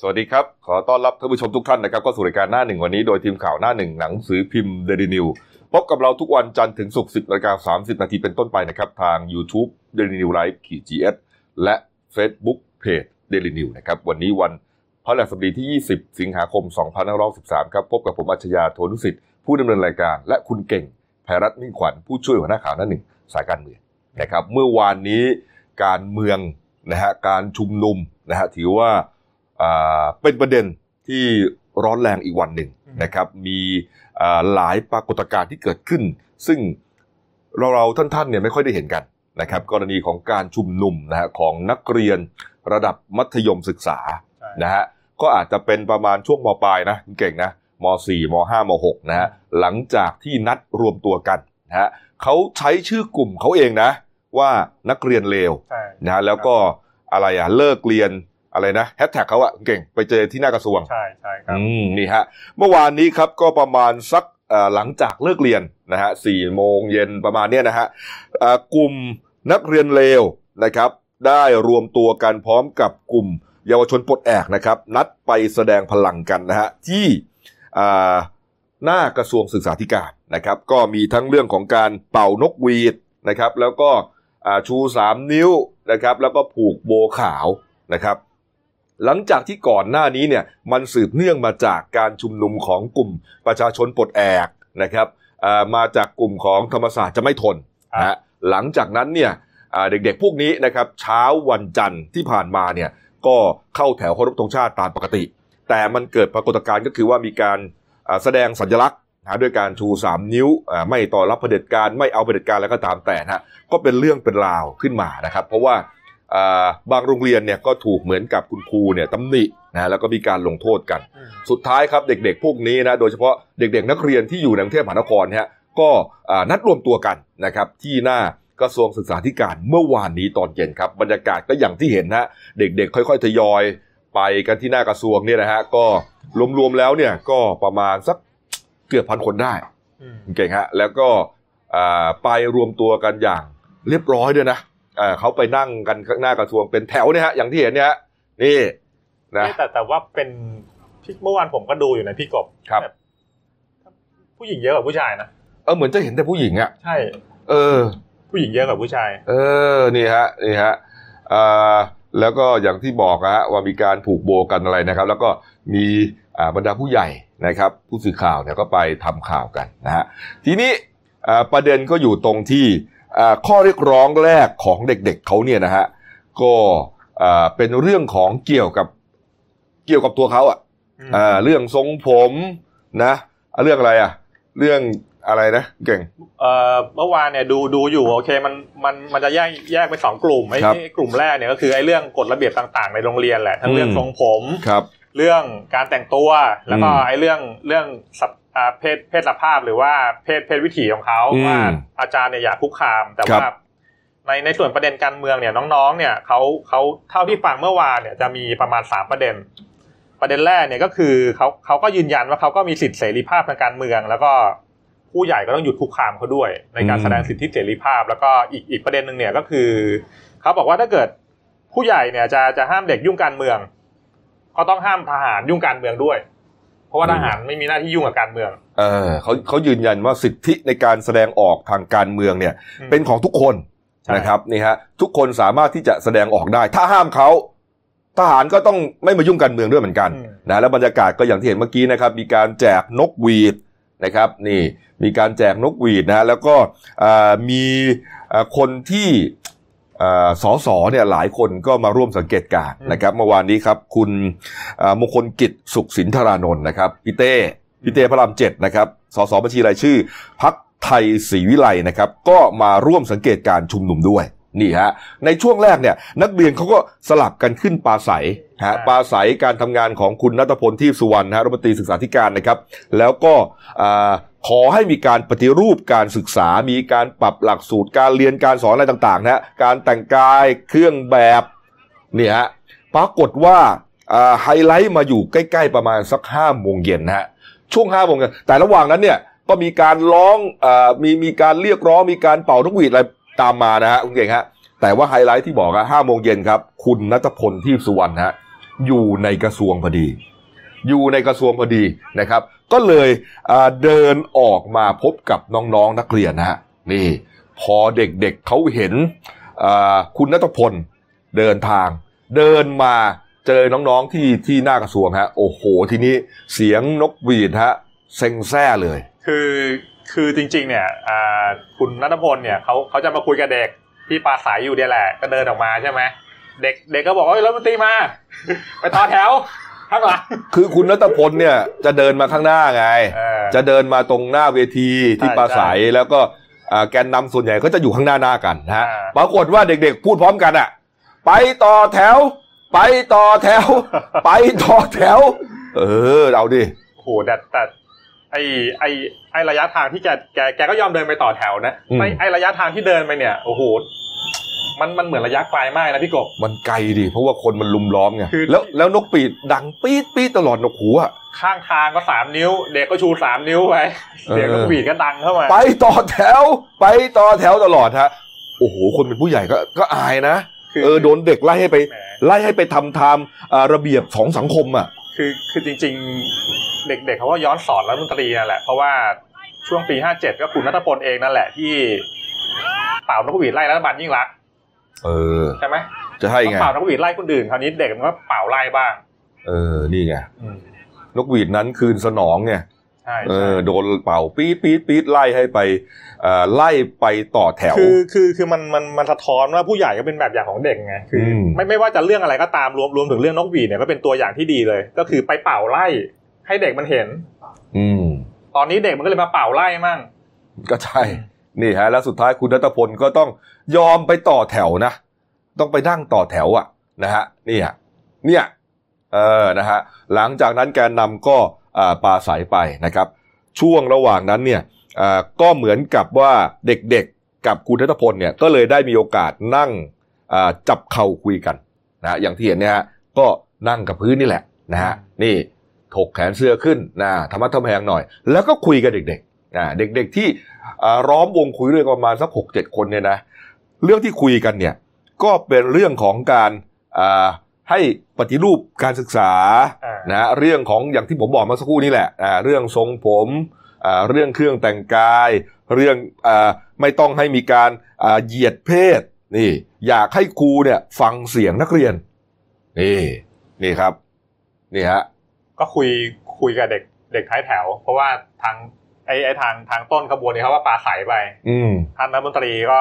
สวัสดีครับ ขอต้อนรับท่านผู้ชมทุกท่านนะครับก็สู่รายการหน้าหนึ่งวันนี้โดยทีมข่าวหน้าหนึ่งหนังสือพิมพ์เดลินิวพบกับเราทุกวันจันทร์ถึงศุกร์10นาฬิกา30นาทีเป็นต้นไปนะครับ ทาง YouTube d a i l y New Life ขีด GS และ Facebook Page Daily New นะครับวันนี้วันพฤหัสบดีที่ 20 สิงหาคม 2513 ครับ พบกับผมอัจฉริยะโทนุสิทธิ์ผู้ดำเนินรายการ และคุณเก่งภัยรัตน์มิ่งขวัญผู้ช่วยหัวหน้าข่าวหน้าหนึ่งสายการเมืองนะครับเมื่อวานนี้การเมืองนะฮะการชุมนุมนะฮะถือว่า เป็นประเด็นที่ร้อนแรงอีกวันหนึ่งนะครับ มีอ่าหลายปรากฏการณ์ที่เกิดขึ้น ซึ่งเราเราท่านๆเนี่ยไม่ค่อยได้เห็นกันนะครับ กรณีของการชุมนุมนะฮะของนักเรียนระดับมัธยมศึกษาใช่นะฮะก็อาจจะเป็นประมาณช่วงมปลายนะคุณเก่งนะมสี่มห้ามหกนะฮะหลังจากที่นัดรวมตัวกันนะฮะเขาใช้ชื่อกลุ่มเขาเองนะ ว่านักเรียนเลวใช่นะฮะแล้วก็อะไรอะเลิกเรียน อะไรนะแฮชแท็กเขาอะคุณเก่งไปเจอที่หน้ากระทรวง ใช่ใช่ครับอืมนี่ฮะ เมื่อวานนี้ครับก็ประมาณสักเอ่อหลังจากเลิกเรียนนะฮะสี่โมงเย็นประมาณเนี้ยนะฮะเอ่อกลุ่มนักเรียนเลวนะครับ ได้รวมตัวกันพร้อมกับกลุ่มเยาวชนปลดแอกนะครับ นัดไปแสดงพลังกันนะฮะที่อ่าหน้ากระทรวงศึกษาธิการนะครับ ก็มีทั้งเรื่องของการเป่านกหวีดนะครับ แล้วก็อ่าชูสามนิ้วนะครับ แล้วก็ผูกโบขาวนะครับ หลังจากที่ก่อนหน้านี้เนี่ยมันสืบเนื่องมาจากการชุมนุมของกลุ่มประชาชนปลดแอกนะครับอ่ามาจากกลุ่มของธรรมศาสตร์จะไม่ทนนะฮะหลังจากนั้นเนี่ยอ่าเด็กๆพวกนี้นะครับเช้าวันจันทร์ที่ผ่านมาเนี่ยก็เข้าแถวเคารพธงชาติตามปกติ แต่มันเกิดปรากฏการณ์ก็คือว่ามีการแสดงสัญลักษณ์นะด้วยการชู 3 นิ้วอ่าไม่ต่อรับเผด็จการไม่เอาเผด็จการแล้วก็ตามแต่นะฮะก็เป็นเรื่องเป็นราวขึ้นมานะครับ เพราะว่า บางโรงเรียนเนี่ยก็ถูกเหมือนกับคุณครูเนี่ยตำหนินะแล้วก็มีการลงโทษกันอืมสุดท้ายครับเด็กๆ พวกนี้นะโดยเฉพาะเด็กๆ นักเรียนที่อยู่ในกรุงเทพมหานครเนี่ยก็อ่านัดรวมตัวกันนะครับที่หน้ากระทรวงศึกษาธิการเมื่อวานนี้ตอนเย็นครับบรรยากาศก็อย่างที่เห็นนะเด็กๆ ค่อยๆทยอยไปกันที่หน้ากระทรวงเนี่ยนะฮะก็รวมๆแล้วเนี่ยก็ประมาณสักเกือบพันคนได้อืมคุณเก่งฮะแล้วก็อ่าไปรวมตัวกันอย่างเรียบร้อยด้วยนะอ่า เขาไปนั่งกันข้างหน้ากระทรวงเป็นแถวเนี่ยฮะอย่างที่เห็นเนี่ยฮะนี่นะเอ๊ะแต่แต่ว่าเป็นพี่เมื่อวานผมก็ดูอยู่ในะพี่กบครับแบบผู้หญิงเยอะกว่าผู้ชายนะเออเหมือนจะเห็นแต่ผู้หญิงอะใช่ เออ ผู้หญิงเยอะกว่าผู้ชาย เออนี่ฮะนี่ฮะอ่าแล้วก็อย่างที่บอกนะฮะว่ามีการผูกโบกันอะไรนะครับ แล้วก็มีอ่าบรรดาผู้ใหญ่นะครับ ผู้สื่อข่าวเนี่ยก็ไปทำข่าวกันนะฮะทีนี้อ่าประเด็นก็อยู่ตรงที่อ่า ข้อเรียกร้องแรกของเด็กๆเขาเนี่ยนะฮะก็อ่าเป็นเรื่องของเกี่ยวกับเกี่ยวกับตัวเขาอะอืมอ่าเรื่องทรงผมนะอะเรื่องอะไรอะ เรื่องอะไรนะเก่งเอ่อเมื่อวานเนี่ยดูดูอยู่โอเคมันมันมันจะแยกแยกเป็นสองกลุ่มไอ้ครับไอ้กลุ่มแรกเนี่ยก็คือไอ้เรื่องกฎระเบียบต่างๆ ในโรงเรียนแหละทั้งเรื่องอืมทรงผมครับ เรื่องการแต่งตัวแล้วก็อืมไอ้เรื่องเรื่องสัพอ่า เพศเพศสภาพหรือว่าเพศเพศวิถีของเขาอืมว่าอาจารย์เนี่ยอย่าคุกคาม แต่ครัว่าบในในส่วนประเด็นการเมืองเนี่ยน้องๆ เนี่ยเขาเขาเท่าที่ฟังเมื่อวานเนี่ยจะมีประมาณสามประเด็น ประเด็นแรกเนี่ยก็คือเขาเขาก็ยืนยันว่าเขาก็มีสิทธิเสรีภาพทางการเมือง แล้วก็ผู้ใหญ่ก็ต้องหยุดคุกคามเขาด้วย ในการอืมแสดงสิทธิเสรีภาพ แล้วก็อีกอีกประเด็นหนึ่งเนี่ยก็คือเขาบอกว่าถ้าเกิดผู้ใหญ่เนี่ยจะจะห้ามเด็กยุ่งการเมือง ก็ต้องห้ามทหารยุ่งการเมืองด้วย เพราะว่าทหารไม่มีหน้าที่ยุ่งกับการเมือง เออเขาเขายืนยันว่าสิทธิในการแสดงออกทางการเมืองเนี่ยอืมเป็นของทุกคนใช่นะครับนี่ฮะทุกคนสามารถที่จะแสดงออกได้ ถ้าห้ามเขาทหารก็ต้องไม่มายุ่งการเมืองด้วยเหมือนกันอืมนะแล้วบรรยากาศก็อย่างที่เห็นเมื่อกี้นะครับ มีการแจกนกหวีดนะครับนี่มีการแจกนกหวีดนะแล้วก็อ่ามีอ่าคนที่อ่า สอสอเนี่ยหลายคนก็มาร่วมสังเกตการณ์นะครับเมื่อวานนี้ครับคุณอ่ามงคลกิจสุขสินธารานนท์นะครับพี่เต้พี่เต้พระรามเจ็ดนะครับสสบัญชีรายชื่อพักไทยศรีวิไลนะครับ ก็มาร่วมสังเกตการณ์ชุมนุมด้วยนี่ฮะในช่วงแรกเนี่ยนักเรียนเขาก็สลับกันขึ้นปราศัยฮะปราศัยการทำงานของคุณนัทพลที่สุวรรณฮะรัฐมนตรีศึกษาธิการนะครับ แล้วก็อ่า ขอให้มีการปฏิรูปการศึกษา มีการปรับหลักสูตรการเรียนการสอนอะไรต่างๆนะฮะการแต่งกายเครื่องแบบเนี่ยฮะปรากฏว่าไฮไลท์มาอยู่ใกล้ ๆ ประมาณสักห้าโมงเย็นนะฮะช่วงห้าโมงเย็นแต่ระหว่างนั้นเนี่ยก็มีการร้องอมีมีการเรียกร้องมีการเป่านกหวีดอะไรตามมานะฮะคุณเก่งฮะแต่ว่าไฮไลท์ที่บอกอะห้าโมงเย็นครับ คุณณัฏฐพลทีปสุวรรณฮะอยู่ในกระทรวงพอดี อยู่ในกระทรวงพอดีนะครับ ก็เลยเดินออกมาพบกับน้องๆนักเรียนนะฮะนี่พอเด็กๆเเขาเห็นคุณนัทพลเดินทาง เดินมาเจอน้องๆที่ที่หน้ากระทรวงฮะโอ้โหทีนี้เสียงนกหวีดฮะเซ็งแซ่เลย คือคือจริงๆเนี่ยคุณนัทพลเนี่ยเขาเขาจะมาคุยกับเด็กที่ปราศัยอยู่เดียแหละ ก็เดินออกมาใช่ไหมเด็กเด็กก็บอกว่ารัฐมนตรีมา ไปต่อแถว ข้างหลังคือคุณนัทพลเนี่ยจะเดินมาข้างหน้าไง จะเดินมาตรงหน้าเวทีที่ปราศัยแล้วก็แกนนำส่วนใหญ่ก็จะอยู่ข้างหน้าหน้ากันนะฮะปรากฏว่าเด็กๆ พูดพร้อมกันอะ ไปต่อแถว ไปต่อแถว ไปต่อแถว เออเอาดิโหแต่แต่ไอไอไอระยะทางที่แกแกแกก็ยอมเดินไปต่อแถวนะไอไอระยะทางที่เดินไปเนี่ยโอ้โห มันมันเหมือนระยะไกลมากนะพี่กบมันไกลดิเพราะว่าคนมันลุมล้อมไงแล้วแล้วนกปีดดังปี๊ดปี๊ดตลอดนกหูอะข้างทางก็สามนิ้ว เด็กก็ชูสามนิ้วไปเสียงนกปีดก็ดังเข้ามาไปต่อแถว ไปต่อแถวตลอดฮะโอ้โห คนเป็นผู้ใหญ่ก็ก็อายนะเออโดนเด็กไล่ให้ไปไล่ให้ไปทำตามระเบียบของสังคมอะคือคือจริง ๆ เด็กๆเขาก็ย้อนสอนรัฐมนตรีนั่นแหละเพราะว่าช่วงปีห้าเจ็ดก็คุณนัทพลเองนั่นแหละที่เป่านกหวีดไล่รัฐบาลยิ่งรัก เออใช่ไหมจะให้ไงเป่านกหวีดไล่คนอื่นคราวนี้เด็กมันก็เป่าไล่บ้าง เออนี่ไงนกหวีดนั้นคืนสนองไงเออโดนเป่าปี๊ดปี๊ดปี๊ดไล่ให้ไปไล่ไปต่อแถว คือคือคือมันมันมันสะท้อนว่าผู้ใหญ่ก็เป็นแบบอย่างของเด็กไงคือไม่ไม่ว่าจะเรื่องอะไรก็ตามรวมรวมถึงเรื่องนกหวีดเนี่ยก็เป็นตัวอย่างที่ดีเลย ก็คือไปเป่าไล่ให้เด็กมันเห็น อืม ตอนนี้เด็กมันก็เลยมาเป่าไล่มั่งก็ใช่ นี่ฮะแล้วสุดท้ายคุณรัตพลก็ต้องยอมไปต่อแถวนะ ต้องไปนั่งต่อแถวอะนะฮะนี่ฮะเนี่ยเออนะฮะหลังจากนั้นแกนนำก็ปาใสไปนะครับ ช่วงระหว่างนั้นเนี่ยก็เหมือนกับว่าเด็กๆกับคุณทัตพลเนี่ยก็เลยได้มีโอกาสนั่งจับเข่าคุยกันนะอย่างที่เห็นเนี่ยฮะก็นั่งกับพื้นนี่แหละนะฮะนี่ถกแขนเสื้อขึ้นนะธรรมะธรรมแหงหน่อย แล้วก็คุยกับเด็กๆ เด็กๆที่ร้อมวงคุยเรื่องประมาณสักหกเจ็ดคนเนี่ยนะเรื่องที่คุยกันเนี่ยก็เป็นเรื่องของการให้ปฏิรูปการศึกษานะเรื่องของอย่างที่ผมบอกมาสักครู่นี้แหละเรื่องทรงผมเรื่องเครื่องแต่งกาย เรื่องอไม่ต้องให้มีการเหยียดเพศนี่ อยากให้ครูเนี่ยฟังเสียงนักเรียน นี่นี่ครับ นี่ฮะก็คุยคุยกับเด็กเด็กท้ายแถว เพราะว่าทาง ไอ้ไอ้ทางทางต้นขบวนนี่เขาว่าปลาใสไป อืท่านรัฐมนตรีก็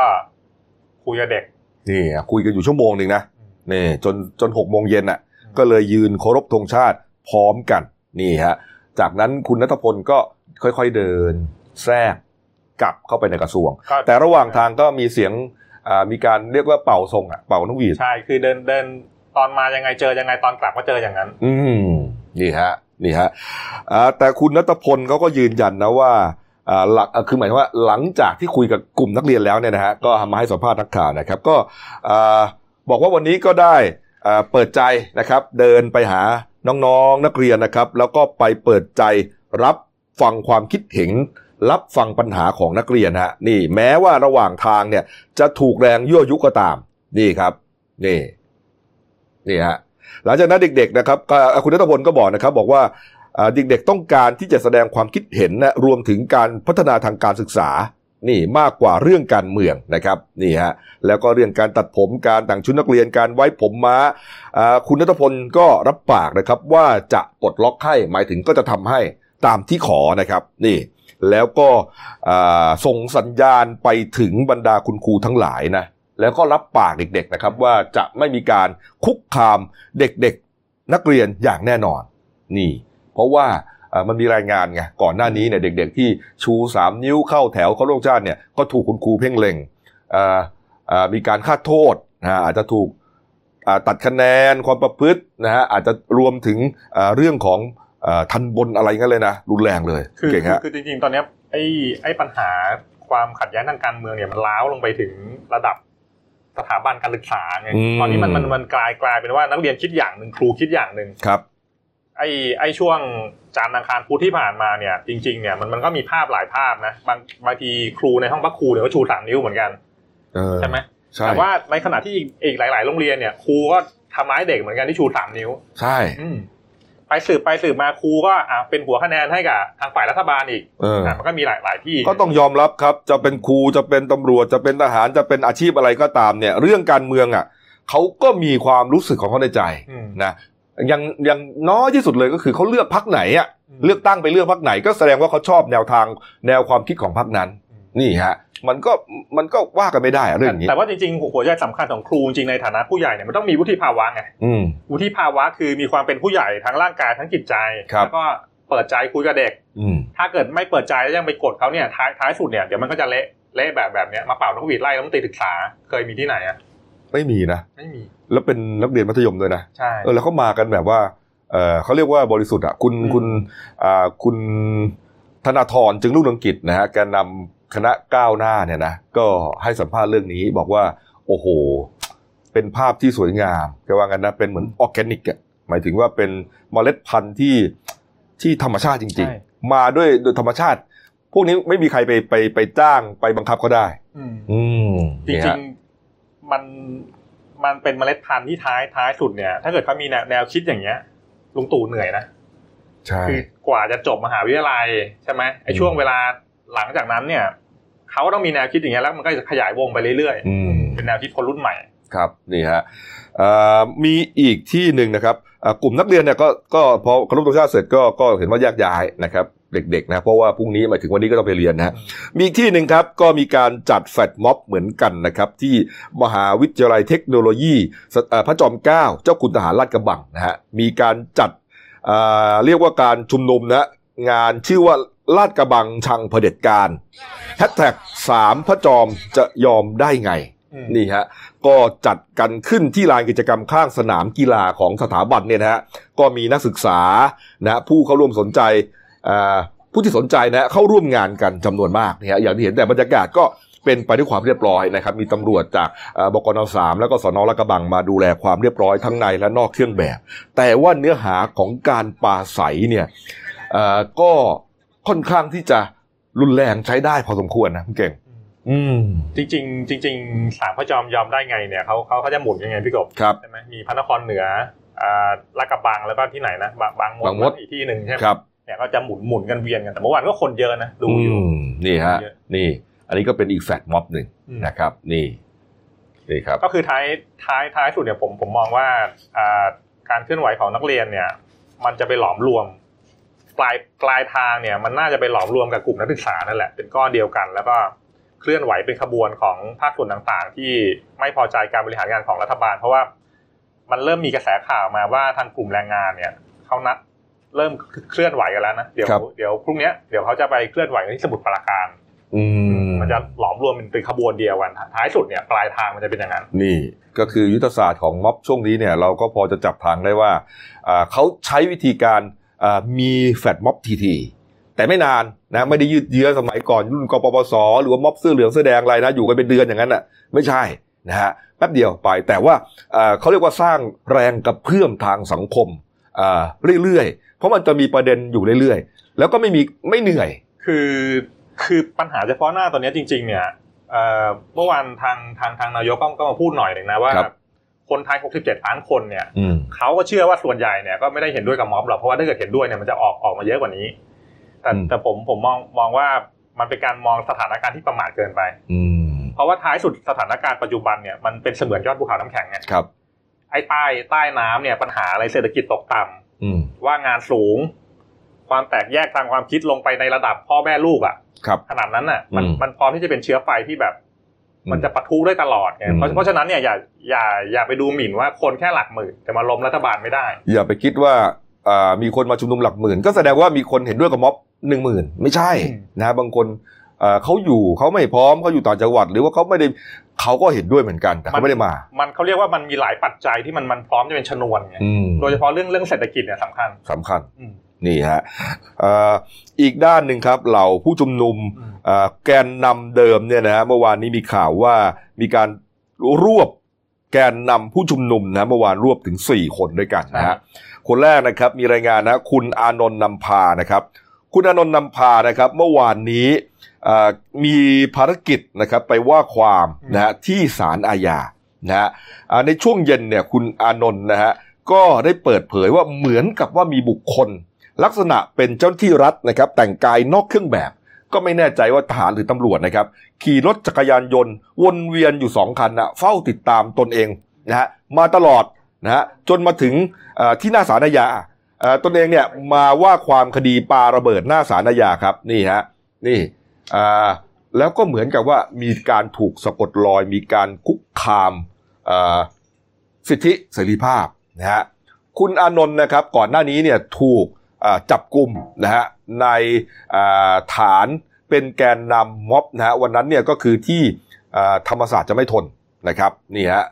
คุยกับเด็กนี่คุยกันอยู่ชั่วโมงหนึ่งนะนี่จนจนหกโมงเย็นอะ ก็เลยยืนเคารพธงชาติพร้อมกันนี่ฮะ จากนั้นคุณนัทพลก็ค่อยๆเดินแทรกกลับเข้าไปในกระทรวง แต่ระหว่างทางก็มีเสียงมีการเรียกว่าเป่าทรงอะเป่านกหวีดใช่คือเดินเดินตอนมายังไงเจอยังไงตอนกลับก็เจออย่างนั้น อืมนี่ฮะ นี่ฮะแต่คุณนัทพลเขาก็ยืนยันนะว่าหลักคือหมายว่าหลังจากที่คุยกับกลุ่มนักเรียนแล้วเนี่ยนะฮะก็มาให้สัมภาษณ์นักข่าวนะครับ ก็บอกว่าวันนี้ก็ได้เปิดใจนะครับ เดินไปหาน้องๆนักเรียนนะครับ แล้วก็ไปเปิดใจรับฟังความคิดเห็นรับฟังปัญหาของนักเรียนฮะนี่แม้ว่าระหว่างทางเนี่ยจะถูกแรงยั่วยุก็ตาม นี่ครับ นี่ นี่ฮะ หลังจากนั้นเด็กๆนะครับคุณนัทพลก็บอกนะครับ บอกว่าเด็กๆต้องการที่จะแสดงความคิดเห็นนะรวมถึงการพัฒนาทางการศึกษานี่มากกว่าเรื่องการเมืองนะครับนี่ฮะแล้วก็เรื่องการตัดผมการแต่งชุดนักเรียนการไว้ผมม้าคุณนัทพลก็รับปากนะครับว่าจะปลดล็อกให้หมายถึงก็จะทำให้ตามที่ขอนะครับนี่แล้วก็ส่งสัญญาณไปถึงบรรดาคุณครูทั้งหลายนะ แล้วก็รับปากเด็กๆนะครับ ว่าจะไม่มีการคุกคามเด็กๆนักเรียนอย่างแน่นอน นี่ เพราะว่ามันมีรายงานไงก่อนหน้านี้เนี่ยเด็ก ๆ ที่ชูสามนิ้วเข้าแถวเขาโรงชาติเนี่ยก็ถูกคุณครูเพ่งเล็งมีการคาดโทษนะอาจจะถูกตัดคะแนนความประพฤตินะฮะอาจจะรวมถึงเรื่องของทันบนอะไรกันเลยนะ รุนแรงเลยคือคือจริงๆ ตอนนี้ไอ้ไอ้ปัญหาความขัดแย้งทางการเมืองเนี่ยมันล้าวลงไปถึงระดับ สถาบันการศึกษาไงตอนนี้มันมันมันกลายกลายเป็นว่านักเรียนคิดอย่างหนึ่งครูคิดอย่างหนึ่งครับ ไอ้ไอ้ช่วงจานทร์อังคารพุธที่ผ่านมาเนี่ย จริง ๆ เนี่ยมันมันก็มีภาพหลายภาพนะบางบางทีครูในห้องพักครูเนี่ยก็ชูสามนิ้วเหมือนกันใช่ไหมแต่ว่าในขณะที่อีกหลาย ๆ โรงเรียนเนี่ยครูก็ทำร้ายเด็กเหมือนกันที่ชูสามนิ้ว ใช่อืม ไปสืบไปสืบมาครูก็อะเป็นหัวคะแนนให้กับทางฝ่ายรัฐบาลอีกเอออะมันก็มีหลายหลายที่ก็ต้องยอมรับครับ จะเป็นครูจะเป็นตำรวจจะเป็นทหารจะเป็นอาชีพอะไรก็ตามเนี่ย เรื่องการเมืองอะเขาก็มีความรู้สึกของเขาในใจอืมนะยังยังน้อยที่สุดเลยก็คือเขาเลือกพักไหนอะอืมเลือกตั้งไปเลือกพักไหนก็แสดงว่าเขาชอบแนวทางแนวความคิดของพักนั้น นี่ฮะมันก็มันก็ว่ากันไม่ได้อะเรื่องนี้ แต่ว่าจริงๆหัวใจสำคัญของครูจริงๆในฐานะผู้ใหญ่เนี่ยมันต้องมีวุฒิภาวะไงอืมวุฒิภาวะคือมีความเป็นผู้ใหญ่ทั้งร่างกายทั้งจิตใจครับแล้วก็เปิดใจคุยกับเด็กอืมถ้าเกิดไม่เปิดใจแล้วยังไปกดเขาเนี่ยท้ายท้ายสุดเนี่ยเดี๋ยวมันก็จะเละเละแบบแบบเนี้ยมาเป่านกหวีดไล่แล้วมันตีศึกษาเคยมีที่ไหนอะไม่มีนะไม่มี แล้วเป็นนักเรียนมัธยมด้วยนะใช่เออแล้วเขามากันแบบว่าเออเขาเรียกว่าบริสุทธิ์อะคุณอืมคุณอ่าคุณธนาธรจึงรุ่งเรืองกิจนะฮะแกนนำ คณะก้าวหน้าเนี่ยนะก็ให้สัมภาษณ์เรื่องนี้บอกว่า โอ้โห เป็นภาพที่สวยงามแกว่ากันนะเป็นเหมือนออร์แกนิกอะหมายถึงว่าเป็นเมล็ดพันธุ์ที่ที่ธรรมชาติจริงใช่ๆมาด้วยโดยธรรมชาติ พวกนี้ไม่มีใครไปไปไปจ้างไปบังคับเขาได้ อืมอืมจนี่ริฮะงๆมันมันเป็นเมล็ดพันธุ์ที่ท้ายท้ายสุดเนี่ย ถ้าเกิดเขามีแนวแนวคิดอย่างเงี้ยลุงตู่เหนื่อยนะใช่คือกว่าจะจบมหาวิทยาลัยใช่ไหมไอ้อืมช่วงเวลาหลังจากนั้นเนี่ย เขาก็ต้องมีแนวคิดอย่างเงี้ยแล้วมันก็จะขยายวงไปเรื่อยอืมๆเป็นแนวคิดคนรุ่นใหม่ครับนี่ฮะเอ่อมีอีกที่หนึ่งนะครับอ่ากลุ่มนักเรียนเนี่ยก็ก็พอเคารพธงชาติเสร็จก็ก็เห็นว่าแยกย้ายนะครับเด็กๆนะเพราะว่าพรุ่งนี้หมายถึงวันนี้ก็ต้องไปเรียนนะฮะมีอีกที่หนึ่งครับก็มีการจัดแฟลตม็อบเหมือนกันนะครับ ที่มหาวิทยาลัยเทคโนโลยีสเอ่อพระจอมเกล้าเจ้าคุณทหารลาดกระบังนะฮะมีการจัดอ่าเรียกว่าการชุมนุมนะงานชื่อว่า ลาดกระบังชังเผด็จการแฮชแท็กสามพระจอมจะยอมได้ไงอืมนี่ฮะ ก็จัดกันขึ้นที่ลานกิจกรรมข้างสนามกีฬาของสถาบันเนี่ยนะฮะ ก็มีนักศึกษานะผู้เข้าร่วมสนใจอ่าผู้ที่สนใจนะเข้าร่วมงานกันจำนวนมากนะฮะอย่างที่เห็นแต่บรรยากาศก็เป็นไปด้วยความเรียบร้อยนะครับ มีตำรวจจากอ่าบกนสามแล้วก็สนลาดกระบังมาดูแลความเรียบร้อยทั้งในและนอกเครื่องแบบ แต่ว่าเนื้อหาของการปราศัยเนี่ยอ่าก็ ค่อนข้างที่จะรุนแรงใช้ได้พอสมควรนะคุณเก่ง อืม จริงๆจริงๆสามพระจอมยอมได้ไงเนี่ยเขาเขาเขาจะหมุนยังไงพี่กบครับใช่ไหมมีพระนครเหนืออ่าลาดกระบังแล้วก็ที่ไหนนะบางบางมดบางมดอีกที่หนึ่งใช่ไหมครับเนี่ยก็จะหมุนหมุนกันเวียนกันแต่เมื่อวานก็คนเยอะนะดูอยู่มนี่ฮะเยอะนี่ อันนี้ก็เป็นอีกแฟลตม็อบหนึ่งอืมนะครับ นี่นี่ครับ ก็คือท้ายท้ายท้ายสุดเนี่ยผมผมมองว่าอ่าการเคลื่อนไหวของนักเรียนเนี่ย มันจะไปหลอมรวม ปลายปลายทางเนี่ยมันน่าจะไปหลอมรวมกับกลุ่มนักศึกษานั่นแหละเป็นก้อนเดียวกัน แล้วก็เคลื่อนไหวเป็นขบวนของภาคส่วนต่างๆ ที่ไม่พอใจการบริหารงานของรัฐบาล เพราะว่ามันเริ่มมีกระแสข่าวมาว่าทางกลุ่มแรงงานเนี่ยเขานัดเริ่มเคลื่อนไหวกันแล้วนะเดี๋ยวครับเดี๋ยวพรุ่งเนี้ยเดี๋ยวเขาจะไปเคลื่อนไหวกันที่สมุทรปราการอืมมันจะหลอมรวมเป็นเป็นขบวนเดียวกัน ท้ายสุดเนี่ยปลายทางมันจะเป็นอย่างนั้น นี่ก็คือยุทธศาสตร์ของม็อบช่วงนี้เนี่ยเราก็พอจะจับทางได้ว่าอ่าเขาใช้วิธีการอ่า มีแฟลตม็อบทีทีแต่ไม่นานนะไม่ได้ยืดเยื้อสมัยก่อนรุ่นกปปสหรือว่าม็อบเสื้อเหลืองเสื้อแดงอะไรนะอยู่กันเป็นเดือนอย่างนั้นอะไม่ใช่นะฮะแป๊บเดียวไปแต่ว่าอ่าเขาเรียกว่าสร้างแรงกระเพื่อมทางสังคมอ่าเรื่อยๆ เพราะมันจะมีประเด็นอยู่เรื่อยๆ แล้วก็ไม่มีไม่เหนื่อย คือคือปัญหาเฉพาะหน้าตอนนี้จริง ๆ เนี่ยเอ่อเมื่อวานทางทางทางนายกก็ก็มาพูดหน่อยหนึ่งนะว่า ครับคนไทย 67 ล้านคนเนี่ยอืมเขาก็เชื่อว่าส่วนใหญ่เนี่ยก็ไม่ได้เห็นด้วยกับม็อบหรอกเพราะว่าถ้าเกิดเห็นด้วยเนี่ยมันจะออกออกมาเยอะกว่านี้ แต่อืมแต่ผมผมมองมองว่ามันเป็นการมองสถานการณ์ที่ประมาทเกินไป อืมเพราะว่าท้ายสุดสถานการณ์ปัจจุบันเนี่ยมันเป็นเสมือนยอดภูเขาน้ำแข็งไงครับไอ้ใต้ใต้น้ำเนี่ยปัญหาอะไรเศรษฐกิจตกต่ำอืมว่างงานสูง ความแตกแยกทางความคิดลงไปในระดับพ่อแม่ลูกอะครับ ขนาดนั้นน่ะ มันอืมมันพร้อมที่จะเป็นเชื้อไฟที่แบบอื มมันจะปะทุได้ตลอดไงอืมเพราะเพราะฉะนั้นเนี่ยอย่าอย่าอย่าไปดูหมิ่นว่าคนแค่หลักหมื่นจะมาล้มรัฐบาลไม่ได้ อย่าไปคิดว่าอ่ามีคนมาชุมนุมหลักหมื่น ก็แสดงว่ามีคนเห็นด้วยกับม็อบหนึ่งหมื่นไม่ใช่อืมนะบางคนอ่าเขาอยู่เขาไม่พร้อมเขาอยู่ต่างจังหวัด หรือว่าเขาไม่ได้เขาก็เห็นด้วยเหมือนกันแต่เขาไม่ได้มา มันเขาเรียกว่ามันมีหลายปัจจัยที่มันมันพร้อมจะเป็นชนวนไงอืมโดยเฉพาะเรื่องเรื่องเศรษฐกิจเนี่ยสำคัญสำคัญอืม นี่ฮะอ่าอีกด้านหนึ่งครับเหล่าผู้ชุมนุมอืมอ่าแกนนำเดิมเนี่ยนะฮะเมื่อวานนี้มีข่าวว่ามีการรวบแกนนำผู้ชุมนุมนะเมื่อวานรวบถึง 4 คนด้วยกันนะฮะคนแรกนะครับมีรายงานนะคุณอานนท์นำพานะครับ คุณอานนท์นำพานะครับ เมื่อวานนี้อ่ามีภารกิจนะครับไปว่าความนะฮะที่ศาลอาญานะฮะอ่าในช่วงเย็นเนี่ยคุณอานนท์นะฮะก็ได้เปิดเผยว่าเหมือนกับว่ามีบุคคล ลักษณะเป็นเจ้าหน้าที่รัฐนะครับ แต่งกายนอกเครื่องแบบ ก็ไม่แน่ใจว่าทหารหรือตำรวจนะครับ ขี่รถจักรยานยนต์ วนเวียนอยู่สองคันนะเฝ้าติดตามตนเองนะฮะมาตลอดนะฮะจนมาถึงที่หน้าศาลอาญาตนเองเนี่ยมาว่าความคดีปาระเบิดหน้าศาลอาญาครับนี่ฮะนี่อ่าแล้วก็เหมือนกับว่ามีการถูกสะกดรอย มีการคุกคามอ่อสิทธิเสรีภาพนะฮะคุณอานนท์นะครับก่อนหน้านี้เนี่ยถูก จับกลุ่มนะฮะในฐานเป็นแกนนำม็อบนะฮะวันนั้นเนี่ยก็คือที่ธรรมศาสตร์จะไม่ทนนะครับนี่ฮะ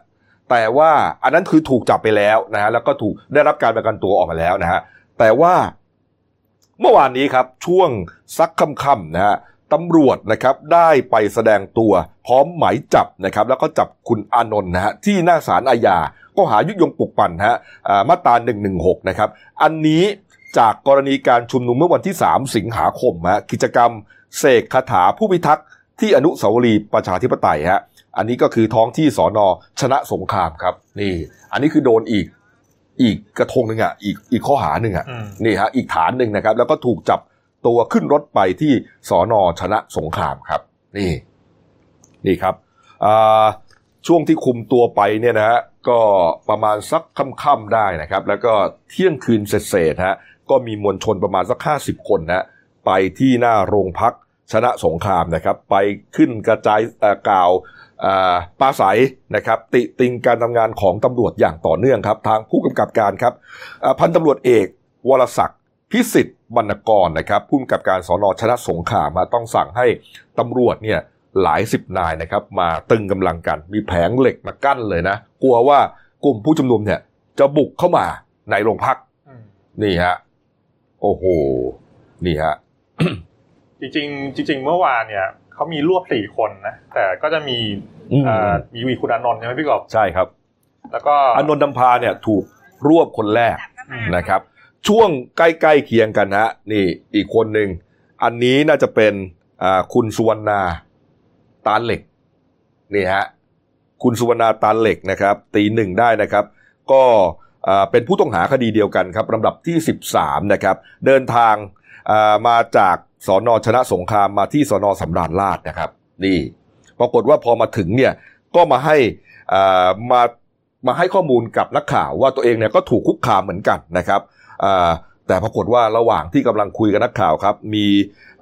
แต่ว่าอันนั้นคือถูกจับไปแล้วนะฮะแล้วก็ถูกได้รับการประกันตัวออกมาแล้วนะฮะแต่ว่าเมื่อวานนี้ครับช่วงซักค่ำๆนะฮะตำรวจนะครับได้ไปแสดงตัวพร้อมหมายจับนะครับแล้วก็จับคุณอานนท์นะฮะที่หน้าศาลอาญาก็หายุยงปลุกปั่นฮะอ่ามาตรา116 นะครับ อันนี้ จากกรณีการชุมนุมเมื่อวันที่ 3 สิงหาคมฮะกิจกรรมเสกคาถาผู้พิทักษ์ที่อนุสาวรีย์ประชาธิปไตยฮะอันนี้ก็คือท้องที่สอนอชนะสงครามครับ นี่ อันนี้คือโดนอีกอีกกระทงหนึ่งอะอีกอีกข้อหาหนึ่งอะอืมนี่ฮะอีกฐานหนึ่งนะครับ แล้วก็ถูกจับตัวขึ้นรถไปที่สอนอชนะสงครามครับ นี่ นี่ครับอ่าช่วงที่คุมตัวไปเนี่ยนะฮะก็ประมาณสักค่ำๆได้นะครับ แล้วก็เที่ยงคืนเสร็จๆฮะ ก็มีมวลชนประมาณสักห้าสิบคนนะฮะไปที่หน้าโรงพักชนะสงครามนะครับ ไปขึ้นกระจายเอ่อกล่าวอ่าปราศัยนะครับ ติติงการทำงานของตำรวจอย่างต่อเนื่องครับ ทางผู้กำกับการครับอ่าพันตำรวจเอกวรศักดิ์พิสิทธิ์บรรณกรนะครับผู้กำกับการสอนอชนะสงครามมาต้องสั่งให้ตำรวจเนี่ยหลายสิบนายนะครับ มาตึงกำลังกันมีแผงเหล็กมากั้นเลยนะ กลัวว่ากลุ่มผู้ชุมนุมเนี่ยจะบุกเข้ามาในโรงพักอืมนี่ฮะ โอ้โห นี่ฮะ จริงๆ จริง ๆ เมื่อวานเนี่ยเขามีรวบสี่คนนะ แต่ก็จะมีอืมเอ่อมีวีคุณอานนท์ใช่ไหมพี่กบใช่ครับ แล้วก็อานนท์ดำพาเนี่ยถูกรวบคนแรกอืมนะครับ ช่วงใกล้ๆเคียงกันฮะ นี่อีกคนหนึ่ง อันนี้น่าจะเป็นอ่าคุณสุวรรณาตาเหล็กนี่ฮะคุณสุวรรณาตาเหล็กนะครับ ตีหนึ่งได้นะครับ ก็อ่า เป็นผู้ต้องหาคดีเดียวกันครับลำดับที่ 13 นะครับ เดินทางมาจากสอนอชนะสงครามมาที่สอนอสำราญราชนะครับ นี่ ปรากฏว่าพอมาถึงเนี่ยก็มาให้อ่ามามาให้ข้อมูลกับนักข่าวว่าตัวเองเนี่ยก็ถูกคุกคามเหมือนกันนะครับแต่ปรากฏว่าระหว่างที่กำลังคุยกับนักข่าวครับ มี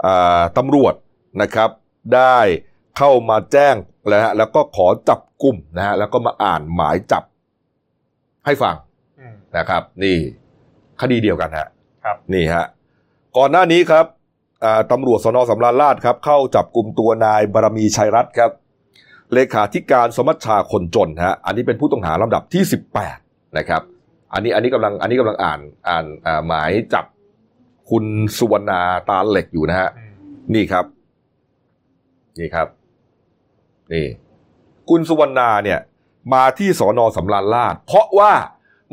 อ่าตำรวจนะครับ ได้เข้ามาแจ้งแล้วฮะแล้วก็ขอจับกลุ่มนะฮะแล้วก็มาอ่านหมายจับให้ฟัง นะครับ นี่คดีเดียวกันฮะครับนี่ฮะก่อนหน้านี้ครับอ่าตำรวจสนสำราญราชครับ เข้าจับกลุ่มตัวนายบารมีชัยรัตน์ครับ เลขาธิการสมัชชาคนจนฮะอันนี้เป็นผู้ต้องหาลำดับที่ 18 นะครับ อันนี้อันนี้กำลังอันนี้กำลังอ่านอ่านอ่าหมายจับคุณสุวรรณาตาเหล็กอยู่นะฮะอืมนี่ครับ นี่ครับนี่คุณสุวรรณาเนี่ย มาที่สอนอสำราญราชเพราะว่า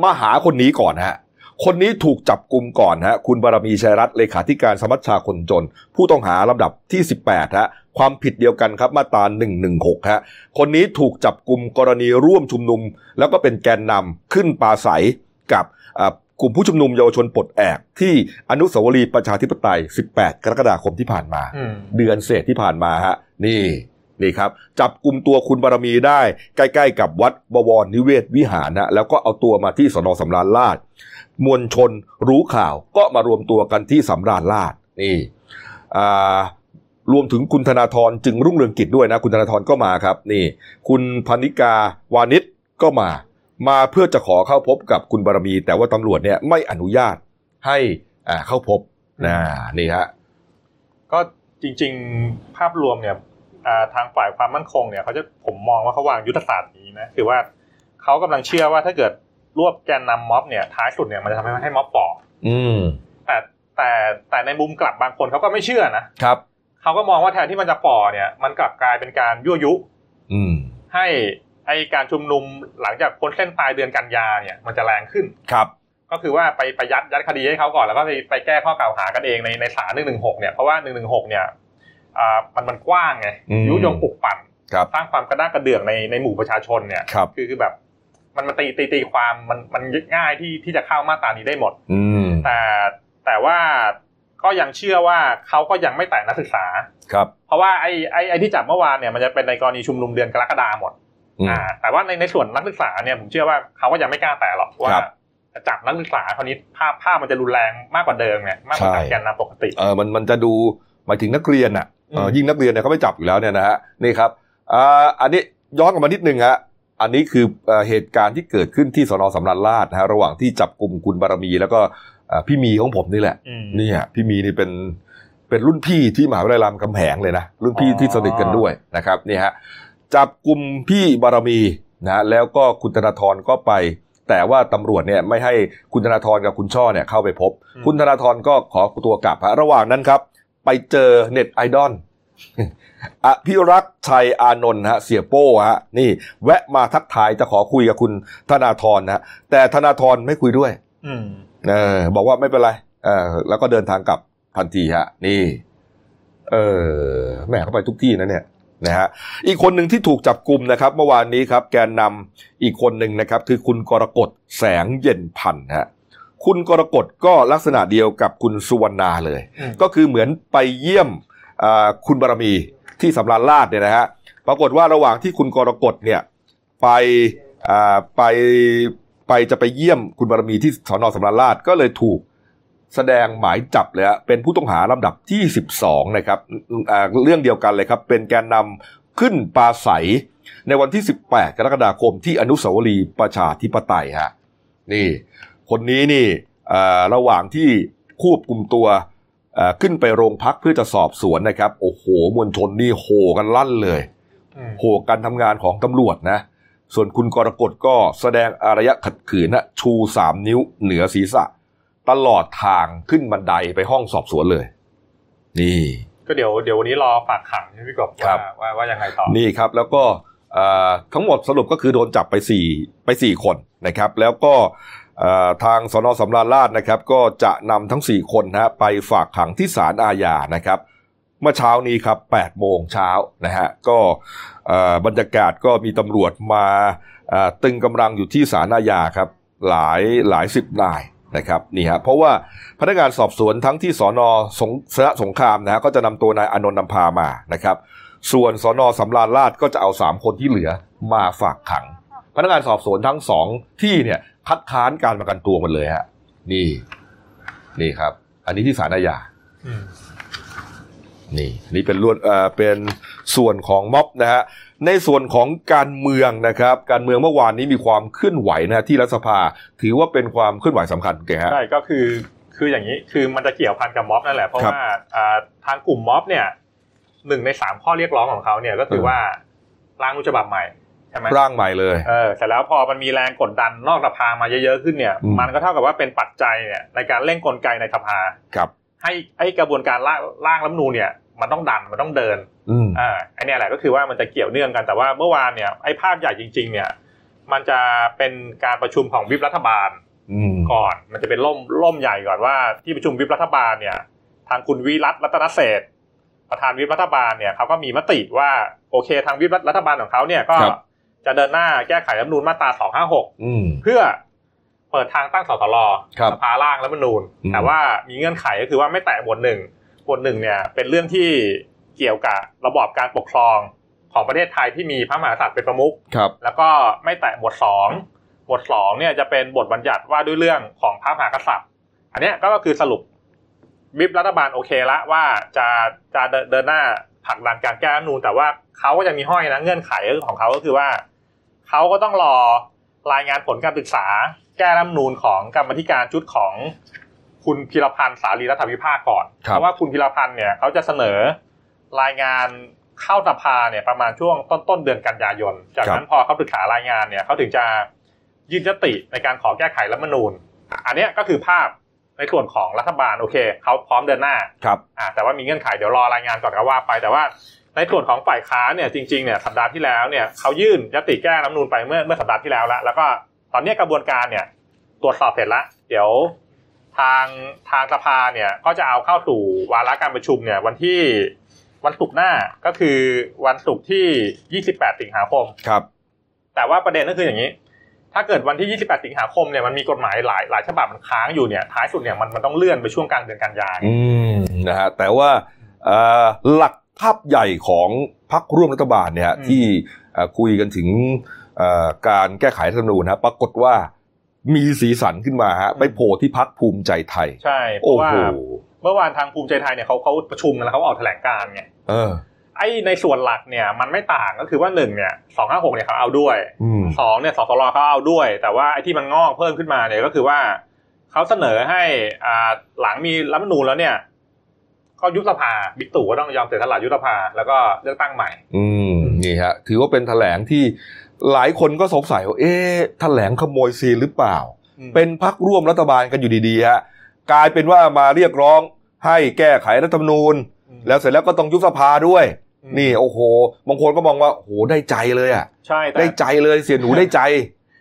มาหาคนนี้ก่อนฮะคนนี้ถูกจับกลุ่มก่อนฮะคุณบารมีชัยรัตน์เลขาธิการสมัชชาคนจน ผู้ต้องหาลำดับที่ 18ฮะความผิดเดียวกันครับมาตรา116ฮะคนนี้ถูกจับกลุ่มกรณีร่วมชุมนุม แล้วก็เป็นแกนนำขึ้นปราศัยกับอ่ากลุ่มผู้ชุมนุมเยาวชนปลดแอกที่อนุสาวรีย์ประชาธิปไตย 18 กรกฎาคมที่ผ่านมาอืมเดือนเศษที่ผ่านมาฮะนี่ นี่ครับ จับกลุ่มตัวคุณบารมีได้ ใกล้ ๆ กับวัดบวรนิเวศวิหารนะแล้วก็เอาตัวมาที่สนสำราญราชมวลชนรู้ข่าวก็มารวมตัวกันที่สำราญราชนี่รวมถึงคุณธนาธรจึงรุ่งเรืองกิจด้วยนะ คุณธนาธรก็มาครับ นี่ คุณพนิกาวานิชก็มา มาเพื่อจะขอเข้าพบกับคุณบารมี แต่ว่าตำรวจเนี่ยไม่อนุญาตให้เข้าพบนะนี่ฮะก็จริง ๆ ภาพรวมเนี่ย ทางฝ่ายความมั่นคงเนี่ยเขาจะผมมองว่าเขาวางยุทธศาสตร์นี้นะคือว่าเขากำลังเชื่อว่าถ้าเกิดรวบแกนนำม็อบเนี่ยท้ายสุดเนี่ยมันจะทำให้ให้ม็อบฝ่ออืมแต่แต่แต่ในมุมกลับบางคนเขาก็ไม่เชื่อนะครับเขาก็มองว่าแทนที่มันจะฝ่อเนี่ย มันกลับกลายเป็นการยั่วยุ อืมให้ไอการชุมนุมหลังจากพ้นเส้นปลายเดือนกันยาเนี่ย มันจะแรงขึ้นครับ ก็คือว่าไปไปยัดยัดคดีให้เขาก่อนแล้วก็ไปไปแก้ข้อกล่าวหากันเองในในศาลหนึ่งหนึ่งหกเนี่ยเพราะว่าหนึ่งหนึ่งหกเนี่ย อ่ามันมันกว้างไงอืมยุยงปลุกปั่นครับสร้างความกระด้างกระเดื่องในในหมู่ประชาชนเนี่ยครับคือคือแบบมันมาตีตีตีความมันมันง่ายที่ที่จะเข้ามาตรานี้ได้หมด อืมแต่แต่ว่าก็ยังเชื่อว่าเขาก็ยังไม่แตะนักศึกษาครับ เพราะว่าไอ้ไอ้ไอ้ที่จับเมื่อวานเนี่ยมันจะเป็นในกรณีชุมนุมเดือนกรกฎาหมดอืมอ่าแต่ว่าในในส่วนนักศึกษาเนี่ยผมเชื่อว่าเขาก็ยังไม่กล้าแตะหรอกว่าครับจะจับนักศึกษาคราวนี้ภาพภาพมันจะรุนแรงมากกว่าเดิมไงมากกว่าใช่การแกนนำปกติเออมันมันจะดูหมายถึงนักเรียนอะเอออืม ยิ่งนักเรียนเนี่ยเขาไม่จับอยู่แล้วเนี่ยนะฮะนี่ครับอ่าอันนี้ย้อนกลับมานิดนึงฮะอันนี้คือเอ่อเหตุการณ์ที่เกิดขึ้นที่สนสำนักราชนะฮะระหว่างที่จับกลุ่มคุณบารมี แล้วก็เอ่อพี่มีของผมนี่แหละอืมเนี่ยพี่มีนี่เป็นเป็นรุ่นพี่ที่มหาวิทยาลัยรามคำแหงเลยนะรุ่นพี่อ๋อที่สนิทกันด้วยนะครับนี่ฮะจับกลุ่มพี่บารมีนะฮะแล้วก็คุณธนาธรก็ไป แต่ว่าตำรวจเนี่ยไม่ให้คุณธนาธรกับคุณช่อเนี่ยเข้าไปพบ คุณธนาธรก็ขอตัวกลับฮะระหว่างนั้นครับ ไปเจอเน็ตไอดอลอภิรักษ์ชัยอานนท์ฮะเสียโป้ฮะนี่ แวะมาทักทายจะขอคุยกับคุณธนาธรนะฮะแต่ธนาธรไม่คุยด้วยอืมเออ บอกว่าไม่เป็นไรเออแล้วก็เดินทางกลับทันทีฮะ นี่ เออแหม่เข้าไปทุกที่นะเนี่ยนะฮะอีกคนหนึ่งที่ถูกจับกลุ่มนะครับ เมื่อวานนี้ครับ แกนนำอีกคนหนึ่งนะครับ คือคุณกรกฎแสงเย็นพันธ์ฮะ คุณกรกฎก็ลักษณะเดียวกับคุณสุวรรณาเลยอืมก็คือเหมือนไปเยี่ยมอ่าคุณบารมีที่สำราญราชเนี่ยนะฮะปรากฏว่าระหว่างที่คุณกรกฎเนี่ยไปอ่าไปไปจะไปเยี่ยมคุณบารมีที่สอนอสำราญราชก็เลยถูกแสดงหมายจับเลยฮะเป็นผู้ต้องหาลำดับที่ 12 นะครับอ่าเรื่องเดียวกันเลยครับ เป็นแกนนำขึ้นปราศัยในวันที่ 18 กรกฎาคมที่อนุสาวรีย์ประชาธิปไตยฮะนี่ คนนี้นี่อ่าระหว่างที่ควบคุมตัวเอ่อขึ้นไปโรงพักเพื่อจะสอบสวนนะครับ โอ้โหมวลชนนี่โห่กันลั่นเลยอืมโห่การทำงานของตำรวจนะ ส่วนคุณกรกฎก็แสดงอารยะขัดขืนนะชูสามนิ้วเหนือศีรษะ ตลอดทางขึ้นบันไดไปห้องสอบสวนเลย นี่ ก็เดี๋ยวเดี๋ยววันนี้รอฝากขังใช่ไหมพี่กบครัว่าบว่าว่ายังไงต่อ นี่ครับ แล้วก็เอ่อทั้งหมดสรุปก็คือโดนจับไปสี่ไปสี่คนนะครับ แล้วก็เอ่อ ทางสนสำราญราชนะครับ ก็จะนำทั้งสี่คนนะฮะไปฝากขังที่ศาลอาญานะครับ เมื่อเช้านี้ครับ8โมงเช้านะฮะก็บรรยากาศก็มีตำรวจมาตึงกำลังอยู่ที่ศาลอาญาครับหลายหลายสิบนายนะครับนี่ฮะเพราะว่าพนักงานสอบสวนทั้งที่สอนอสงสนสงครามนะฮะก็จะนำตัวนายอนนท์นำพามานะครับ ส่วนสอนอสำราญราชก็จะเอาสามคนที่เหลือมาฝากขัง พนักงานสอบสวนทั้งสองที่เนี่ยคัดค้านการประกันตัวหมันเลยฮะ นี่ นี่ครับ อันนี้ที่ศาลอาญาอืมนี่นี่เป็นรวดเอ่อเป็นส่วนของม็อบนะฮะในส่วนของการเมืองนะครับ การเมืองเมื่อวานนี้มีความเคลื่อนไหวนะที่รัฐสภา ถือว่าเป็นความเคลื่อนไหวสำคัญแกฮะใช่ก็คือคืออย่างนี้คือมันจะเกี่ยวพันกับม็อบนั่นแหละเพราะครับว่าอ่าทางกลุ่มม็อบเนี่ยหนึ่งในสามข้อเรียกร้องของเขาเนี่ยก็คือเออว่าร่างรัฐฉบับใหม่ ใช่ไหมร่างใหม่เลยเออแต่แล้วพอมันมีแรงกดดันนอกสภามาเยอะๆขึ้นเนี่ยอืมมันก็เท่ากับว่าเป็นปัจจัยเนี่ยในการเร่งกลไกในสภาครับให้ให้กระบวนการร่างร่างรัฐธรรมนูญเนี่ย มันต้องดันมันต้องเดินอืมอ่าไอเนี่ยแหละก็คือว่ามันจะเกี่ยวเนื่องกันแต่ว่าเมื่อวานเนี่ยไอ้ภาพใหญ่จริง ๆ เนี่ย มันจะเป็นการประชุมของวิปรัฐบาลอืมก่อน มันจะเป็นล่มล่มใหญ่ก่อนว่าที่ประชุมวิปรัฐบาลเนี่ย ทางคุณวิรัตรัตนเศรษฐ์ประธานวิปรัฐบาลเนี่ยเขาก็มีมติว่าโอเค ทางวิปรัฐบาลของเขาเนี่ยก็ครับ จะเดินหน้าแก้ไขรัฐธรรมนูญมาตรา 256อืมเพื่อเปิดทางตั้งสสรครับสภาร่างรัฐธรรมนูญอืมแต่ว่ามีเงื่อนไขก็คือว่าไม่แตะหมวดหนึ่งหมวดหนึ่งเนี่ย เป็นเรื่องที่เกี่ยวกับระบอบการปกครองของประเทศไทยที่มีพระมหากษัตริย์เป็นประมุขครับแล้วก็ไม่แตะหมวดสองหมวดสองเนี่ยจะเป็นบทบัญญัติว่าด้วยเรื่องของพระมหากษัตริย์ อันเนี้ยก็คือสรุปวิปรัฐบาลโอเคละว่าจะจะเดินเดินหน้า ผลักดันการแก้รัฐธรรมนูญแต่ว่าเขาก็จะมีห้อยนะเงื่อนไขของเขาก็คือว่าเขาก็ต้องรอรายงานผลการศึกษา แก้รัฐธรรมนูญของกรรมธิการชุดของคุณพิรพันธ์สารีรัฐวิภาคก่อนครับเพราะว่าคุณพิรพันธ์เนี่ยเขาจะเสนอรายงานเข้าสภาเนี่ยประมาณช่วงต้นต้นๆเดือนกันยายน จากนั้นพอเขาศึกษารายงานเนี่ยเขาถึงจะยื่นยติในการขอแก้ไขรัฐธรรมนูญอันเนี้ยก็คือภาพ ในส่วนของรัฐบาลโอเคเขาพร้อมเดินหน้าครับอ่าแต่ว่ามีเงื่อนไขเดี๋ยวรอรายงานก่อนก็ว่าไปแต่ว่าในส่วนของฝ่ายค้านเนี่ยจริงๆเนี่ยสัปดาห์ที่แล้วเนี่ยเขายื่นยติแก้รัฐธรรมนูญไปเมื่อเมื่อสัปดาห์ที่แล้วแล้วแล้วก็ตอนเนี้ยกระบวนการเนี่ยตรวจสอบเสร็จแล้วเดี๋ยวทางทางสภาเนี่ยก็จะเอาเข้าสู่วาระการประชุมเนี่ยวันที่วันศุกร์หน้าก็คือวันศุกร์ที่ 28 สิงหาคมครับ แต่ว่าประเด็นก็คืออย่างนี้ ถ้าเกิดวันที่ 28 สิงหาคมเนี่ยมันมีกฎหมายหลายหลายฉบับมันค้างอยู่เนี่ยท้ายสุดเนี่ยมันมันต้องเลื่อนไปช่วงกลางเดือนกันยายนอืมนะฮะแต่ว่าเอ่อหลักภาพใหญ่ของพรรคร่วมรัฐบาลเนี่ยอืมที่เอ่อคุยกันถึงเอ่อการแก้ไขรัฐธรรมนูญนะปรากฏว่ามีสีสันขึ้นมาฮะไปโผล่ที่พรรคภูมิใจไทย ใช่เพโอ้ราะว่าโหเมื่อวานทางภูมิใจไทยเนี่ยเขาเขาประชุมกันแล้วเขาออกแถลงการณ์ไงเออ ไอ้ในส่วนหลักเนี่ยมันไม่ต่างก็คือว่าหนึ่งเนี่ยสองห้าหกเนี่ยเขาเอาด้วยอืมสองเนี่ยสสรเขาเอาด้วย แต่ว่าไอ้ที่มันงอกเพิ่มขึ้นมาเนี่ยก็คือว่าเขาเสนอให้อ่าหลังมีรัฐธรรมนูญแล้วเนี่ย ก็ยุบสภาบิ๊กตู่ก็ต้องยอมเสียสละยุบสภาแล้วก็เลือกตั้งใหม่ อืมนี่ฮะถือว่าเป็นแถลงที่หลายคนก็สงสัยว่าเอ๊ะแถลงขโมยซีนหรือเปล่า เป็นพักร่วมรัฐบาลกันอยู่ดีๆฮะกลายเป็นว่ามาเรียกร้องให้แก้ไขรัฐธรรมนูญ แล้วเสร็จแล้วก็ต้องยุบสภาด้วยอืม นี่โอ้โหบางคนก็มองว่าโอ้โหได้ใจเลยอะใช่แต่ได้ใจเลยเสียหนูได้ใจ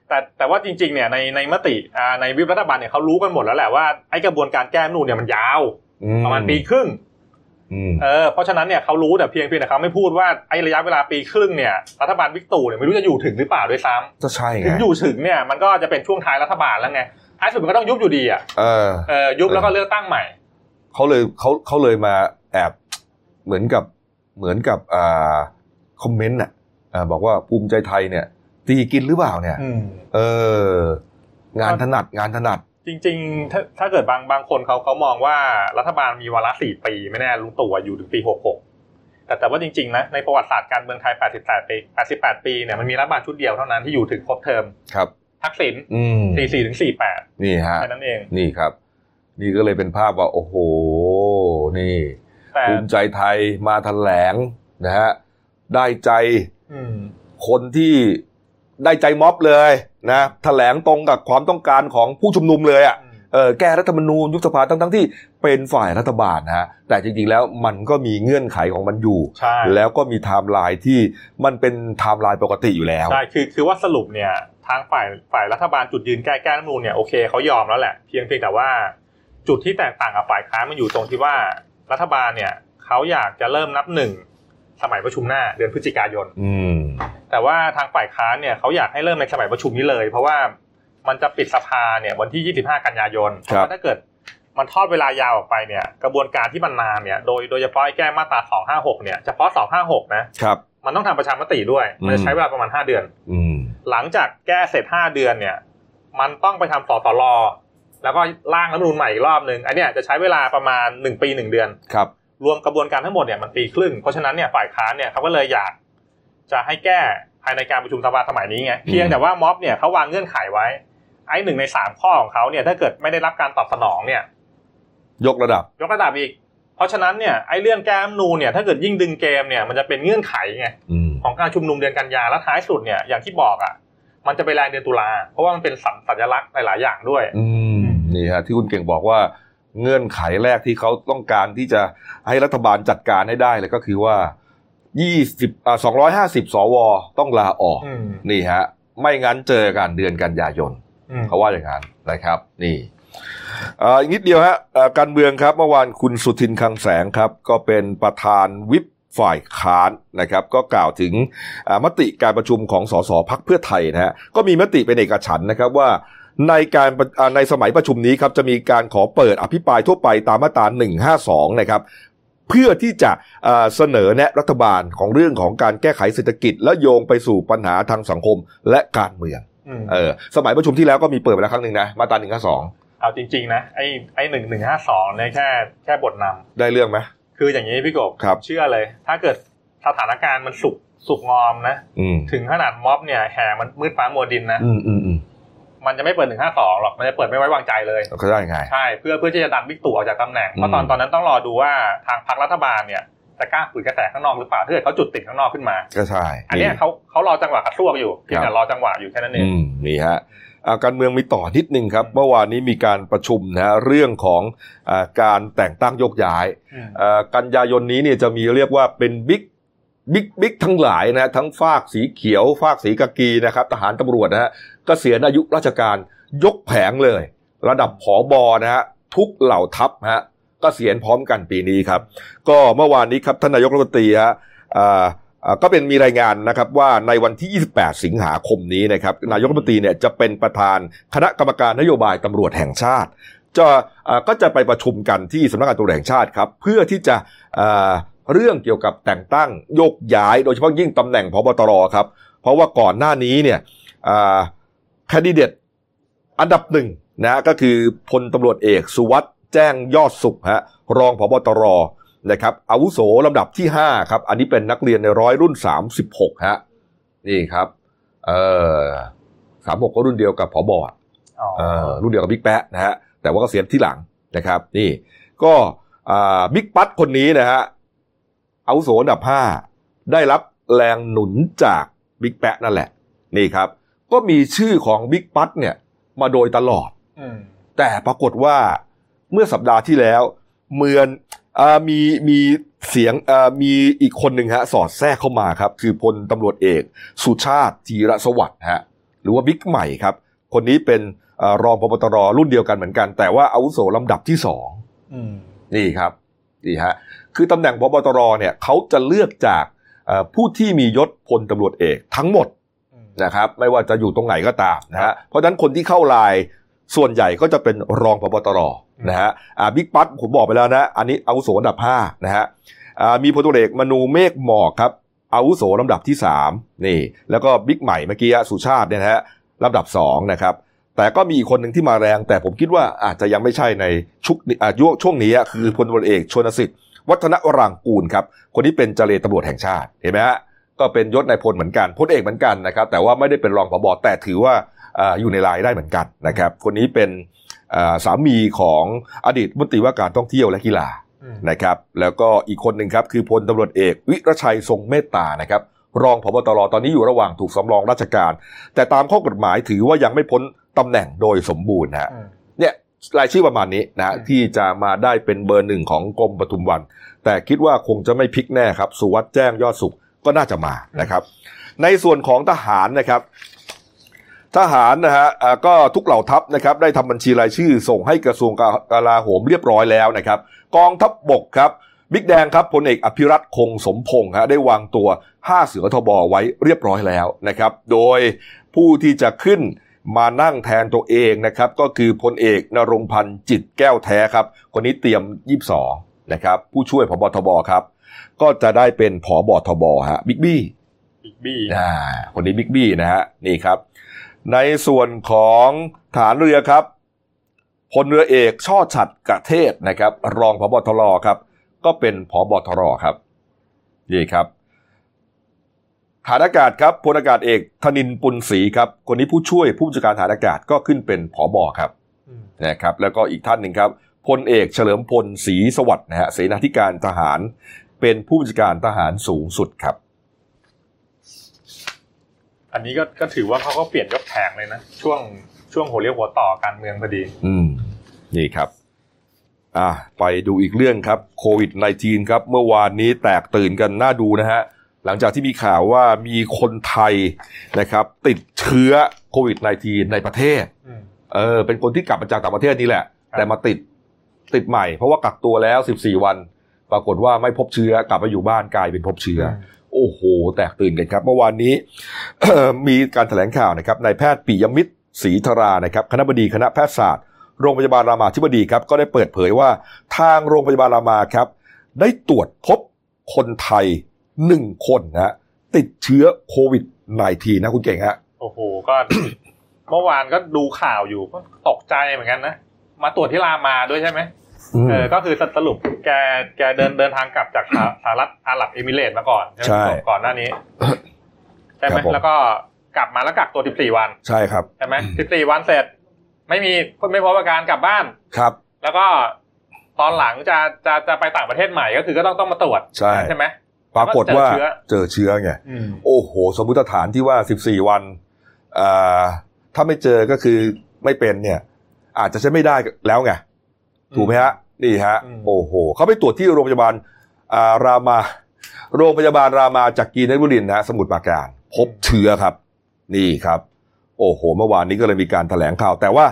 แต่แต่ว่าจริงๆเนี่ยในในมติอ่าในวิปรัฐบาลเนี่ยเขารู้กันหมดแล้วแหละว่าไอ้กระบวนการแก้รัฐธรรมนูญเนี่ยมันยาวอืประมาณปีครึ่งอืมเออเพราะฉะนั้นเนี่ยเขารู้แต่เพียงเพียงแต่เขาไม่พูดว่าไอ้ระยะเวลาปีครึ่งเนี่ยรัฐบาลบิ๊กตู่เนี่ยไม่รู้จะอยู่ถึงหรือเปล่าด้วยซ้ำก็ใช่ไงถึงอยู่ถึงเนี่ยมันก็จะเป็นช่วงท้ายรัฐบาลแล้วไงท้ายสุดมันก็ต้องยุบอยู่ดีอะเออเออยุบแล้วก็เลือกตั้งใหม่เขาเลยเขาเขาเลยมาแอบเหมือนกับ เหมือนกับอ่าคอมเมนต์อะอ่าบอกว่าภูมิใจไทยเนี่ย ตีกินหรือเปล่าเนี่ยเอองานถนัดงานถนัด จริง ๆ ถ้าถ้าเกิดบางบางคนเขาเขามองว่ารัฐบาลมีวาระสี่ปี ไม่แน่ลุงตู่อะอยู่ถึงปีหกหกแต่แต่ว่าจริงๆนะในประวัติศาสตร์การเมืองไทย 88 ปี 88 ปีเนี่ยมันมีรัฐบาลชุดเดียวเท่านั้นที่อยู่ถึงครบเทอมครับทักษิณอืม44ถึง48 นี่ฮะแค่นั้นเองนี่ครับ นี่ก็เลยเป็นภาพว่า โอ้โห นี่ แต่ภูมิใจไทยมาแถลงนะฮะได้ใจอืมคนที่ได้ใจม็อบเลยนะแถลงตรงกับความต้องการของผู้ชุมนุมเลยอะ่ะเออแก้รัฐธรรมนูญยุบสภาทั้งทั้งๆที่เป็นฝ่ายรัฐบาลนะฮะแต่จริงๆแล้วมันก็มีเงื่อนไขของมันอยู่ใช่แล้วก็มีไทม์ไลน์ที่มันเป็นไทม์ไลน์ปกติอยู่แล้วใช่คือคือว่าสรุปเนี่ยทางฝ่ายฝ่ายรัฐบาลจุดยืนแก้แก้รัฐธรรมนูญเนี่ยโอเคเขายอมแล้วแหละเพียงเพียงแต่ว่าจุดที่แตกต่างกับฝ่ายค้านมันอยู่ตรงที่ว่า รัฐบาลเนี่ยเขาอยากจะเริ่มนับหนึ่งสมัยประชุมหน้าเดือนพฤศจิกายนอืมแต่ว่าทางฝ่ายค้านเนี่ยเขาอยากให้เริ่มในสมัยประชุมนี้เลย เพราะว่ามันจะปิดสภาเนี่ยวันที่ 25 กันยายนครับราะว่าถ้าเกิดมันทอดเวลายาวออกไปเนี่ย กระบวนการที่มันนานเนี่ยโดยโดยเฉพาะไอ้แก้มาตรา 256 เนี่ยเฉพาะ 256 นะครับมันต้องทำประชามติด้วย มันจะใช้เวลาประมาณ 5 เดือนอืมหลังจากแก้เสร็จ 5 เดือนเนี่ย มันต้องไปทำสสร แล้วก็ร่างรัฐธรรมนูญใหม่อีกรอบหนึ่งอันเนี้ยจะใช้เวลาประมาณ 1 ปี 1 เดือนครับรวมกระบวนการทั้งหมดเนี่ยมันปีครึ่งเพราะฉะนั้นเนี่ยฝ่ายค้านเนี่ยเขาก็เลยอยาก จะให้แก้ภายในการประชุมสภาสมัยนี้ไงเพียงแต่ว่าม็อบเนี่ยเขาวางเงื่อนไขไว้ ไอ้หนึ่งในสามข้อของเขาเนี่ยถ้าเกิดไม่ได้รับการตอบสนองเนี่ย ยกระดับ ยกระดับอีก เพราะฉะนั้นเนี่ยไอ้เรื่องแก้รัฐธรรมนูญเนี่ยถ้าเกิดยิ่งดึงเกมเนี่ยมันจะเป็นเงื่อนไขไงอืมของการชุมนุมเดือนกันยาและท้ายสุดเนี่ยอย่างที่บอกอะมันจะไปแรงเดือนตุลาเพราะว่ามันเป็นสัญสัญลักษณ์หลายๆอย่างด้วยอืม นี่ฮะที่คุณเก่งบอกว่าเงื่อนไขแรกที่เขาต้องการที่จะให้รัฐบาลจัดการให้ได้เลยก็คือว่า20อ่า250สวต้องลาออกอืมนี่ฮะ ไม่งั้นเจอกันเดือนกันยายนอืมเขาว่าอย่างนั้นนะครับ นี่เอ่ออีกนิดเดียวฮะเอ่อการเมืองครับเมื่อวานคุณสุทินคลังแสงครับ ก็เป็นประธานวิปฝ่ายค้านนะครับ ก็กล่าวถึงอ่ามติการประชุมของสสพักเพื่อไทยนะฮะก็มีมติเป็นเอกฉันท์นะครับว่า ในการประอ่าในสมัยประชุมนี้ครับจะมีการขอเปิดอภิปรายทั่วไปตามมาตรา 152 นะครับเพื่อที่จะเอ่อเสนอแนะรัฐบาลของเรื่องของการแก้ไขเศรษฐกิจ และโยงไปสู่ปัญหาทางสังคมและการเมืองอืมเออสมัยประชุมที่แล้วก็มีเปิดไปแล้วครั้งหนึ่งนะมาตราหนึ่งห้าสองเอาจริง ๆ นะไอ้ไอ้หนึ่งหนึ่งห้าสองเนี่ยแค่แค่บทนำได้เรื่องไหมคืออย่างนี้พี่กบครับเชื่อเลย ถ้าเกิดสถานการณ์มันสุกสุกงอมนะอืมถึงขนาดม็อบเนี่ยแห่มันมืดฟ้ามัวดินนะอื มอืมอืมมันจะไม่เปิดหนึ่งห้าสองหรอกมันจะเปิดไม่ไว้วางใจเลยเขาได้ไงใช่เพื่อเพื่อที่จะดันบิ๊กตู่ออกจากตำแหน่งเพราะตอนอืมตอนนั้นต้องรอดูว่าทางพรรครัฐบาลเนี่ยจะกล้าฝืนกระแสข้างนอกหรือเปล่าถ้าเกิดเขาจุดติดข้างนอกขึ้นมาก็ใช่อันเนี้ยเขาเขารอจังหวะกระซวกอยู่เพียงแต่รอจังหวะอยู่แค่นั้นเองอืมนี่ฮะอ่าการเมืองมีต่อนิดนึงครับเมื่อวานนี้มีการประชุมนะฮะเรื่องของอาการแต่งตั้งโยกย้ายอืมอ่ากันยายนนี้เนี่ยจะมีเรียกว่าเป็นบิ๊กบิ๊กบิ๊กทั้งหลายนะฮะทั้งฝากสีเขียวฝากสีกากีนะครับ ทหารตำรวจนะฮะเกษียณอายุราชการยกแผงเลย ระดับผอบอนะฮะทุกเหล่าทัพฮะก็เสียณพร้อมกันปีนี้ครับ ก็เมื่อวานนี้ครับท่านนายกรัฐมนตรีฮะอ่าก็เป็นมีรายงานนะครับว่าในวันที่ 28 สิงหาคมนี้นะครับนายกรัฐมนตรีเนี่ยจะเป็นประธานคณะกรรมการนโยบายตำรวจแห่งชาติ จะก็จะไปประชุมกันที่สำนักงานตำรวจแห่งชาติครับเพื่อที่จะเรื่องเกี่ยวกับแต่งตั้งโยกย้าย โดยเฉพาะยิ่งตำแหน่งพบตรครับ เพราะว่าก่อนหน้านี้เนี่ย คนดิเดตอันดับหนึ่งนะก็คือพลตำรวจเอกสุวัสด์แจ้งยอดสุขฮะรองพบตรนะครับอาวุโสลำดับที่ 5 ครับ อันนี้เป็นนักเรียนในร้อยรุ่น 36 ฮะ นี่ครับเออสามหกก็รุ่นเดียวกับพอบออ๋อเออรุ่นเดียวกับบิ๊กแป๊ะนะฮะแต่ว่าก็เสียที่หลังนะครับ นี่ก็อ่าบิ๊กปั๊ดคนนี้นะฮะอาวุโสอันดับ 5 ได้รับแรงหนุนจากบิ๊กแป๊ะนั่นแหละ นี่ครับ ก็มีชื่อของบิ๊กปั๊ดเนี่ยมาโดยตลอดอืมแต่ปรากฏว่าเมื่อสัปดาห์ที่แล้วเหมือนอามีมีเสียงอ่ามีอีกคนหนึ่งฮะ สอดแทรกเข้ามาครับ คือพลตำรวจเอก สุชาติจีรสวัสดิ์ฮะหรือว่าบิ๊กใหม่ครับ คนนี้เป็นอารองพบตรรุ่นเดียวกันเหมือนกัน แต่ว่าอาวุโสลำดับที่สองอืมนี่ครับนี่ฮะคือตำแหน่งพบตรเนี่ยเขาจะเลือกจากเอ่อผู้ที่มียศพลตำรวจเอกทั้งหมดอืม นะครับ ไม่ว่าจะอยู่ตรงไหนก็ตามนะฮะเพราะฉะนั้นคนที่เข้าลน์ส่วนใหญ่ก็จะเป็นรองพบตรนะฮะอ่าบิ๊กปั๊ดผมบอกไปแล้วนะ อันนี้อาวุโสอันดับ5นะฮะอ่ามีพลตำรวจเอกมนูเมฆหมอกครับอาวุโสลำดับที่3นี่แล้วก็บิ๊กใหม่เมื่อกี้สุชาติเนี่ยนะฮะลำดับ2นะครับแต่ก็มีอีกคนหนึ่งที่มาแรง แต่ผมคิดว่าอาจจะยังไม่ใช่ในชุกอ่ายุช่วงนี้คือพลตำรวจเอกชนสิทธิ์ วัฒนวรางกูลครับ คนนี้เป็นเจรตำรวจแห่งชาติเห็นไหมฮะ ก็เป็นยศนายพลเหมือนกันพลเอกเหมือนกันนะครับ แต่ว่าไม่ได้เป็นรองผบแต่ถือว่าอาอยู่ในรายได้เหมือนกันนะครับ คนนี้เป็นอ่าสามีของอดีตมนตรีว่าการท่องเที่ยวและกีฬาอืมนะครับแล้วก็อีกคนหนึ่งครับคือพลตำรวจเอก วิรชัยทรงเมตตานะครับ รองพบตรตอนนี้อยู่ระหว่างถูกสำรองราชการ แต่ตามข้อกฎหมายถือว่ายังไม่พ้นตำแหน่งโดยสมบูรณ์นะฮะอืมเนี่ยรายชื่อประมาณนี้นะอืมที่จะมาได้เป็นเบอร์หนึ่งของกรมปทุมวัน แต่คิดว่าคงจะไม่พลิกแน่ครับ สุวัสด์แจ้งยอดสุข ก็น่าจะมานะครับ ในส่วนของทหารนะครับ ทหารนะฮะก็ทุกเหล่าทัพนะครับ ได้ทำบัญชีรายชื่อ ส่งให้กระทรวงกลาโหมเรียบร้อยแล้วนะครับ กองทัพบบกครับบิ๊กแดงครับพลเอกอภิรัตคงสมพงษ์ฮะได้วางตัว 5 เสือทบไว้เรียบร้อยแล้วนะครับ โดยผู้ที่จะขึ้นมานั่งแทนตัวเองนะครับ ก็คือพลเอกนรงพันธ์จิตแก้วแท้ครับ คนนี้เตรียม 22 นะครับ ผู้ช่วยพบทบครับ ก็จะได้เป็นผอบทบฮะบิ๊กบี้บิ๊กบี้อ่าคนนี้บิ๊กบี้นะฮะนี่ครับ ในส่วนของฐานเรือครับพลเรือเอกช่อฉัดกระเทศนะครับ รองพบทรครับ ก็เป็นผบทรครับนี่ครับฐานอากาศครับพลอากาศเอกธนินทร์ปุณศรีครับ คนนี้ผู้ช่วยผู้บัญชาการฐานอากาศก็ขึ้นเป็นผบครับอืมนะครับ แล้วก็อีกท่านหนึ่งครับพลเอกเฉลิมพลศรีสวัสดิ์นะฮะเสนาธิการทหาร เป็นผู้บัญชาการทหารสูงสุดครับ อันนี้ก็ก็ถือว่าเขาก็เปลี่ยนยกแผงเลยนะ ช่วงช่วงหัวเรียวหัวต่อการเมืองพอดี อืม นี่ครับอ่าไปดูอีกเรื่องครับโควิด -19 ครับ เมื่อวานนี้แตกตื่นกันน่าดูนะฮะ หลังจากที่มีข่าวว่ามีคนไทยนะครับ ติดเชื้อโควิด -19 ในประเทศอืมเออเป็นคนที่กลับมาจากต่างประเทศนี่แหละครับแต่มาติดติดใหม่เพราะว่ากักตัวแล้ว 14 วัน ปรากฏว่าไม่พบเชื้อกลับมาอยู่บ้านกลายเป็นพบเชื้อ โอ้โห แตกตื่นกันครับ เมื่อวานนี้มีการแถลงข่าวนะครับนายแพทย์ปิยมิตรศรีธรานะครับคณะบดีคณะแพทยศาสตร์โรงพยาบาลรามาธิบดีครับก็ได้เปิดเผยว่าทางโรงพยาบาลรามาครับ ได้ตรวจพบคนไทยหนึ่งคนนะฮะติดเชื้อโควิด -19 นะคุณเก่งฮะโอ้โหก็เมื่อวานก็ดูข่าวอยู่ก็ตกใจเหมือนกันนะ มาตรวจที่รามาด้วยใช่ไหม เออก็คือสรุปแกแกเดินเดินทางกลับจากสหสหรัฐอาหรับเอมิเรตส์มาก่อนใช่ไหมใช่ก่อนหน้านี้ใช่ไหคมรับผมแล้วก็กลับมาแล้วกักตัว 14 วัน ใช่ครับใช่ไหม14 วันเสร็จ ไม่มีไม่พบอาการกลับบ้านครับ แล้วก็ตอนหลังจะจะจะไปต่างประเทศใหม่ก็คือก็ต้องต้องมาตรวจใช่ใช่ไหมปรากฏว่าเจอเชื้อเจอเชื้อไงอืมโอ้โห สมมติฐานที่ว่า 14 วันอ่าถ้าไม่เจอก็คือไม่เป็นเนี่ย อาจจะใช้ไม่ได้แล้วไง ถูกไหมฮะนี่ฮะอืมโอ้โหเขาไปตรวจที่โรงพยาบาลอ่ารามา โรงพยาบาลรามาจากกีนบุรินทร์นะฮะสมุทรปราการ พบเชื้อครับ นี่ครับโอ้โห เมื่อวานนี้ก็เลยมีการถแถลงข่าว แต่ว่า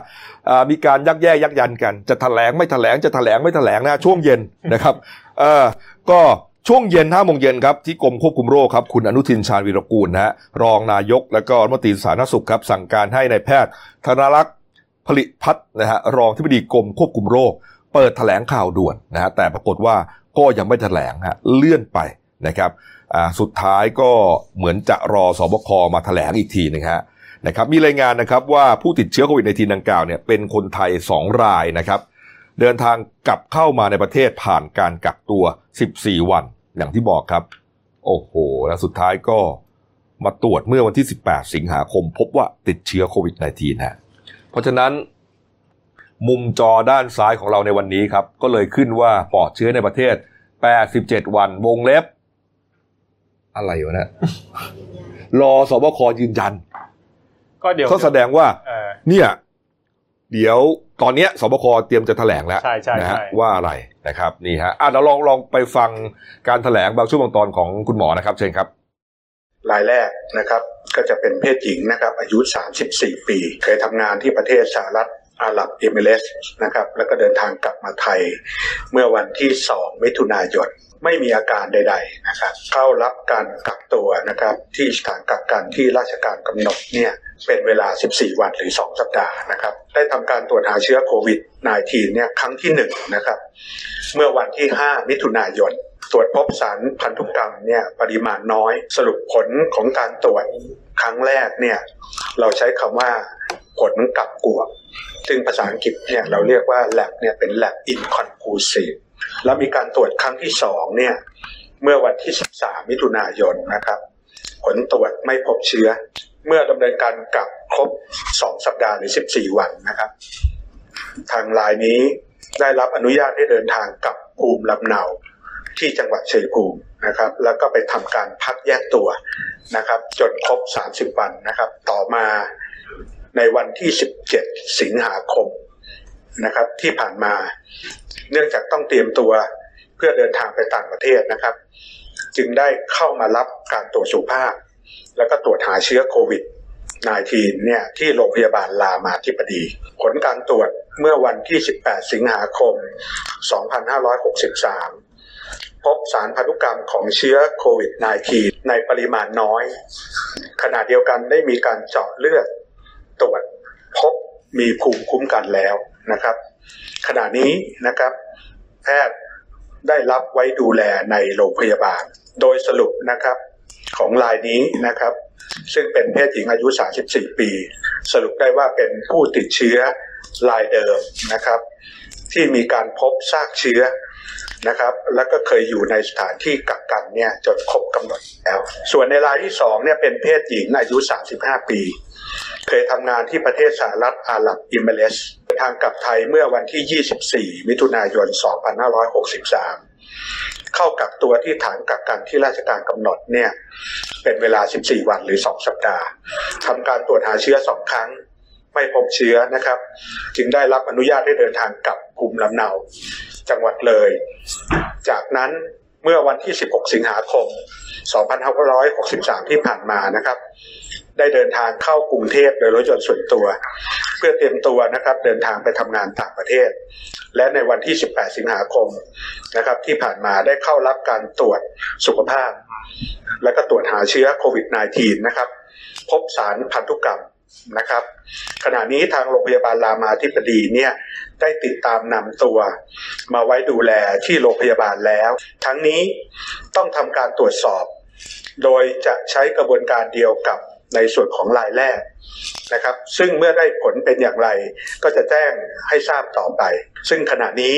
มีการยักแย่ยักยันกัน จะถแถลงไม่ถแถลงจะถแถลงไม่ถแถลงนะช่วงเย็นนะครับเออก็ช่วงเย็นห้าโมงเย็นครับที่กรมควบคุมโรคครับคุณอนุทินชาญวีรกูลนะฮะรองนายกและก็รัฐมนตรีสาธารณสุขครับสั่งการให้ในายแพทย์ธนรักษ์ ผลิตพัฒนะฮะรองที่ปดีกรมควบคุมโรค เปิดถแถลงข่าวด่วนนะฮะแต่ปรากฏว่าก็ยังไม่ถแถลงฮะเลื่อนไปนะครับสุดท้ายก็เหมือนจะรอสบคมาถแถลงอีกทีนึงฮะนะครับมีรายงานนะครับว่าผู้ติดเชื้อโควิดในทีดังกล่าวเนี่ยเป็นคนไทย 2 รายนะครับ เดินทางกลับเข้ามาในประเทศผ่านการกักตัว 14 วัน อย่างที่บอกครับ โอ้โห แล้วสุดท้ายก็มาตรวจเมื่อวันที่ 18 สิงหาคม พบว่าติดเชื้อโควิด -19 ฮะ เพราะฉะนั้นมุมจอด้านซ้ายของเราในวันนี้ครับ ก็เลยขึ้นว่าปลอดเชื้อในประเทศ 87 วันวงเล็บ อะไรวะนะ รอสบคยืนยัน ก็เดี๋ยวก็แสดงว่าเนี่ย เดี๋ยวตอนนี้สบคเตรียมจะแถลงแล้วนะฮะว่าอะไรนะครับ นี่ฮะอะเราลองลองไปฟังการแถลงบางช่วงบางตอนของคุณหมอนะครับ เชิญครับ รายแรกนะครับ ก็จะเป็นเพศหญิงนะครับ อายุ 34 ปี เคยทำงานที่ประเทศสหรัฐอาหรับเอมิเรสนะครับแล้วก็เดินทางกลับมาไทย เมื่อวันที่ 2 มิถุนายนไม่มีอาการใด ๆนะครับ เข้ารับการกักตัวนะครับ ที่สถานกักกันที่ราชการกำหนดเนี่ยเป็นเวลา 14 วันหรือ 2 สัปดาห์นะครับ ได้ทำการตรวจหาเชื้อโควิด -19 เนี่ยครั้งที่1นะครับ เมื่อวันที่ 5 มิถุนายน รวจพบสารพันธุกรรมเนี่ยปริมาณน้อย สรุปผลของการตรวจครั้งแรกเนี่ยเราใช้คำว่าผลกลับกวซึ่งภาษาอังกฤษเนี่ยเราเรียกว่า lab เนี่ยเป็น lab inconclusive แล้วมีการตรวจครั้งที่สองเนี่ยเมื่อวันที่ 13 มิถุนายนนะครับ ผลตรวจไม่พบเชื้อ เมื่อดำเนินการกลับครบ 2 สัปดาห์หรือ 14 วันนะครับ ทางลายนี้ได้รับอนุญาตให้เดินทางกลับภูมิลำเนา ที่จังหวัดชัยภูมินะครับ แล้วก็ไปทำการพักแยกตัวนะครับ จนครบ 30 วันนะครับ ต่อมาในวันที่ 17 สิงหาคมนะครับ ที่ผ่านมาเนื่องจากต้องเตรียมตัวเพื่อเดินทางไปต่างประเทศนะครับ จึงได้เข้ามารับการตรวจสุขภาพ แล้วก็ตรวจหาเชื้อโควิด -19 เนี่ยที่โรงพยาบาลรามาธิบดี ผลการตรวจเมื่อวันที่ 18 สิงหาคม 2563 พบสารพันธุกรรมของเชื้อโควิด -19 ในปริมาณน้อย ขณะเดียวกันได้มีการเจาะเลือดตรวจพบมีภูมิคุ้มกันแล้วนะครับ ขณะนี้นะครับ แพทย์ได้รับไว้ดูแลในโรงพยาบาล โดยสรุปนะครับของรายนี้นะครับ ซึ่งเป็นเพศหญิงอายุ 34 ปี สรุปได้ว่าเป็นผู้ติดเชื้อรายเดิมนะครับ ที่มีการพบซากเชื้อ นะครับ แล้วก็เคยอยู่ในสถานที่กักกันเนี่ยจนครบกำหนดแล้ว ส่วนในรายที่2เนี่ยเป็นเพศหญิงอายุ 35 ปี เคยทำงานที่ประเทศสหรัฐอาหรับอิมเมเลสทางกลับไทยเมื่อวันที่ 24 มิถุนายน 2563 เข้ากักตัวที่ฐานกักกันที่ราชการกำหนดเนี่ยเป็นเวลา 14 วันหรือ 2 สัปดาห์ทำการตรวจหาเชื้อ 2 ครั้งไม่พบเชื้อนะครับ จึงได้รับอนุญาตให้เดินทางกลับภูมิลำเนา จังหวัดเลย จากนั้นเมื่อวันที่ 16 สิงหาคม 2563 ที่ผ่านมานะครับ ได้เดินทางเข้ากรุงเทพโดยรถยนต์ส่วนตัว เพื่อเตรียมตัวนะครับเดินทางไปทำงานต่างประเทศ และในวันที่ 18 สิงหาคมนะครับที่ผ่านมาได้เข้ารับการตรวจสุขภาพ และก็ตรวจหาเชื้อโควิด -19 นะครับ พบสารพันธุกรรมนะครับขณะนี้ทางโรงพยาบาลรามาธิบดีเนี่ย ได้ติดตามนำตัว มาไว้ดูแลที่โรงพยาบาลแล้ว ทั้งนี้ต้องทำการตรวจสอบ โดยจะใช้กระบวนการเดียวกับในส่วนของรายแรกนะครับ ซึ่งเมื่อได้ผลเป็นอย่างไร ก็จะแจ้งให้ทราบต่อไป ซึ่งขณะนี้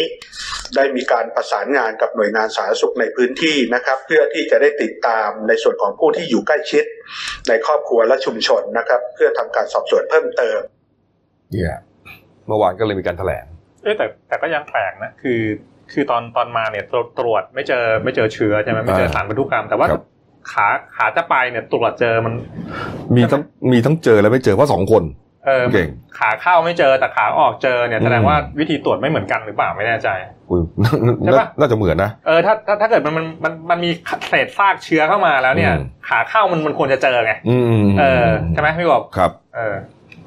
ได้มีการประสานงานกับหน่วยงานสาธารณสุขในพื้นที่นะครับ เพื่อที่จะได้ติดตามในส่วนของผู้ที่อยู่ใกล้ชิด ในครอบครัวและชุมชนนะครับ เพื่อทำการสอบสวนเพิ่มเติมเนี่ย เมื่อวานก็เลยมีการแถลงเอ้แต่แต่ก็ยังแปลกนะ คือ คือตอนตอนมาเนี่ยตรวจไม่เจอไม่เจอเชื้อใช่ไหมไม่เจอสารพันธุกรรม แต่ว่าขาขาจะไปเนี่ยตรวจเจอมัน มีทั้งมีทั้งเจอและไม่เจอเพราะสองคนเออเก่งขาเข้าไม่เจอแต่ขาออกเจอเนี่ยแสดงว่าวิธีตรวจไม่เหมือนกันหรือเปล่าไม่แน่ใจใช่ปะน่าจะเหมือนนะเออถ้าถ้าถ้าเกิดมันมันมันมันมีเศษซากเชื้อเข้ามาแล้วเนี่ย ขาเข้ามันมันควรจะเจอไงเออใช่ไหมพี่บอกครับ เออ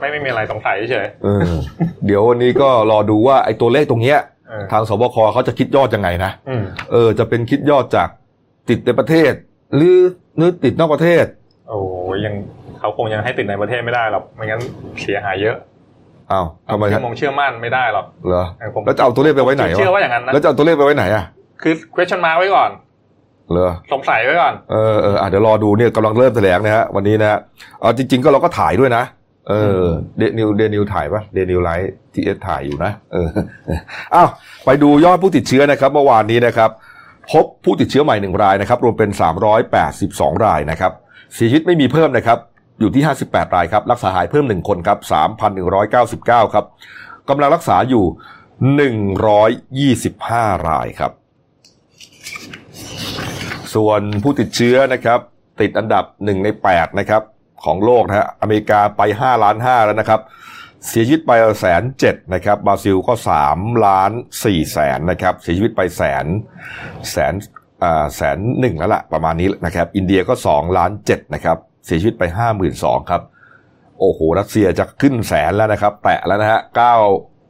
ไม่ไม่มีอะไรสงสัยเฉยเออเดี๋ยววันนี้ก็รอดูว่าไอ้ตัวเลขตรงเนี้ยเออทางสบคเขาจะคิดยอดยังไงนะอืมเออ จะเป็นคิดยอดจากติดในประเทศ หรือหรือติดนอกประเทศ โอ้ยยังเขาคงยังให้ติดในประเทศไม่ได้หรอกไม่งั้นเสียหายเยอะอ้าวทำไมเชื่ฮะอมงเชื่อมั่นไม่ได้หรอกเหรอเออผมแล้วจะเอาตัวเลขไปไว้ไหนเชื่อวะว่าอย่างนั้นนะแล้วจะเอาตัวเลขไปไว้ไหนอะคือ question mark ไว้ก่อนเหรอสงสัยไว้ก่อน เออเอออะเดี๋ยวรอดูเนี่ยกำลังเริ่มแถลงนะฮะวันนี้นะฮะเอาจริง ๆ ก็เราก็ถ่ายด้วยนะ เออเดนิวเดนิวถ่ายปะเดนิวไลท์ทีเอสถ่ายอยู่นะเอออ้าวไปดูยอดผู้ติดเชื้อนะครับเมื่อวานนี้นะครับ พบผู้ติดเชื้อใหม่หนึ่งรายนะครับ รวมเป็น 382 รายนะครับเสียชีวิตไม่มีเพิ่มนะครับ อยู่ที่ 58 รายครับ รักษาหายเพิ่ม 1 คนครับ 3,199 ครับกำลังรักษาอยู่ 125 รายครับ ส่วนผู้ติดเชื้อนะครับ ติดอันดับ 1 ใน 8 นะครับ ของโลกนะฮะอเมริกาไป 5 ล้าน 5 แล้วนะครับ เสียชีวิตไปแสนเจ็ดนะครับบราซิลก็ 3 ล้าน4แสนนะครับเสียชีวิตไปแสนแสนอ่าแสนหนึ่งแล้วล่ะประมาณนี้นะครับ อินเดียก็ 2 ล้าน7นะครับเสียชีวิตไป 5 2 0 0 0ครับโอ้โหรัสเซียจะขึ้นแสนแล้วนะครับ แตะแล้วนะฮะเก้า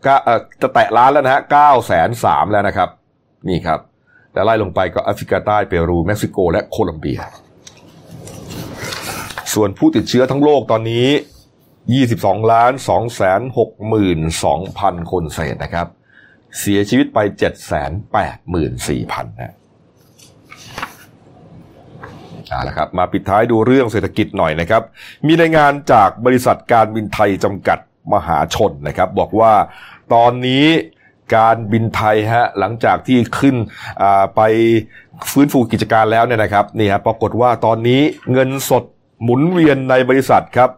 ก้าจะแตะล้านแล้วนะฮะเก้าแสนสามแล้วนะครับ นี่ครับ แต่ไล่ลงไปก็แอฟริกาใต้เปรูเม็กซิโก และโคลัมเบีย ส่วนผู้ติดเชื้อทั้งโลกตอนนี้ 22ล้าน2แสน6หมื่น2พันคนเศษนะครับ เสียชีวิตไป7แสน8หมื่น4พันนะเอาละครับมาปิดท้ายดูเรื่องเศรษฐกิจหน่อยนะครับ มีรายงานจากบริษัทการบินไทยจำกัดมหาชนนะครับ บอกว่าตอนนี้การบินไทยฮะหลังจากที่ขึ้นไปฟื้นฟูกิจการแล้วเนี่ยนะครับนี่ฮะปรากฏว่าตอนนี้เงินสด หมุนเวียนในบริษัทครับ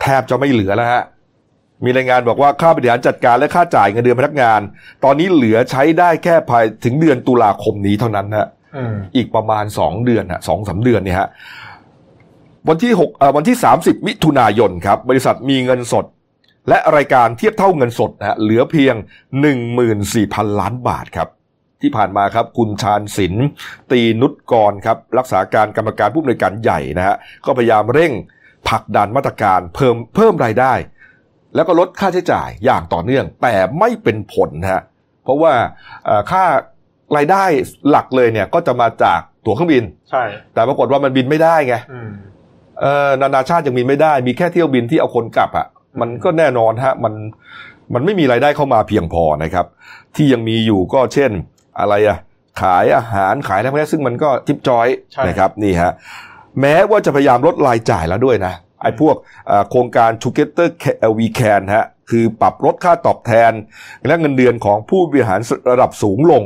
แทบจะไม่เหลือแล้วฮะมีรายงานบอกว่าค่าบริหารจัดการและค่าจ่ายเงินเดือนพนักงาน ตอนนี้เหลือใช้ได้แค่ภายถึงเดือนตุลาคมนี้เท่านั้นฮะอืมอีกประมาณ2เดือนฮะสองสาเดือนเนี่ยฮะวันที่6เอ่อวันที่ 30 มิถุนายนครับ บริษัทมีเงินสด และรายการเทียบเท่าเงินสดนะฮะเหลือเพียง 14,000 ล้านบาทครับ ที่ผ่านมาครับคุณชาญศิลป์ตีนุชกรครับรักษาการกรรมการผู้อำนวยการใหญ่นะฮะก็พยายามเร่งผลักดันมาตรการเพิ่มเพิ่มรายได้ แล้วก็ลดค่าใช้จ่ายอย่างต่อเนื่อง แต่ไม่เป็นผลนะฮะเพราะว่าเอ่อค่ารายได้หลักเลยเนี่ยก็จะมาจากตั๋วเครื่องบิน ใช่ แต่ปรากฏว่ามันบินไม่ได้ไงอืมเออนานาชาติยังบินไม่ได้ มีแค่เที่ยวบินที่เอาคนกลับอะ่ะมันก็แน่นอนฮะมันมันไม่มีรายได้เข้ามาเพียงพอนะครับ ที่ยังมีอยู่ก็เช่น อะไรอะขายอาหารขายอะไรพวกนี้ซึ่งมันก็ทิปจอยใช่นะครับนี่ฮะแม้ว่าจะพยายามลดรายจ่ายแล้วด้วยนะไอ้พวกเอ่อโครงการ Together We Can ฮะคือปรับลดค่าตอบแทน และเงินเดือนของผู้บริหารระดับสูงลง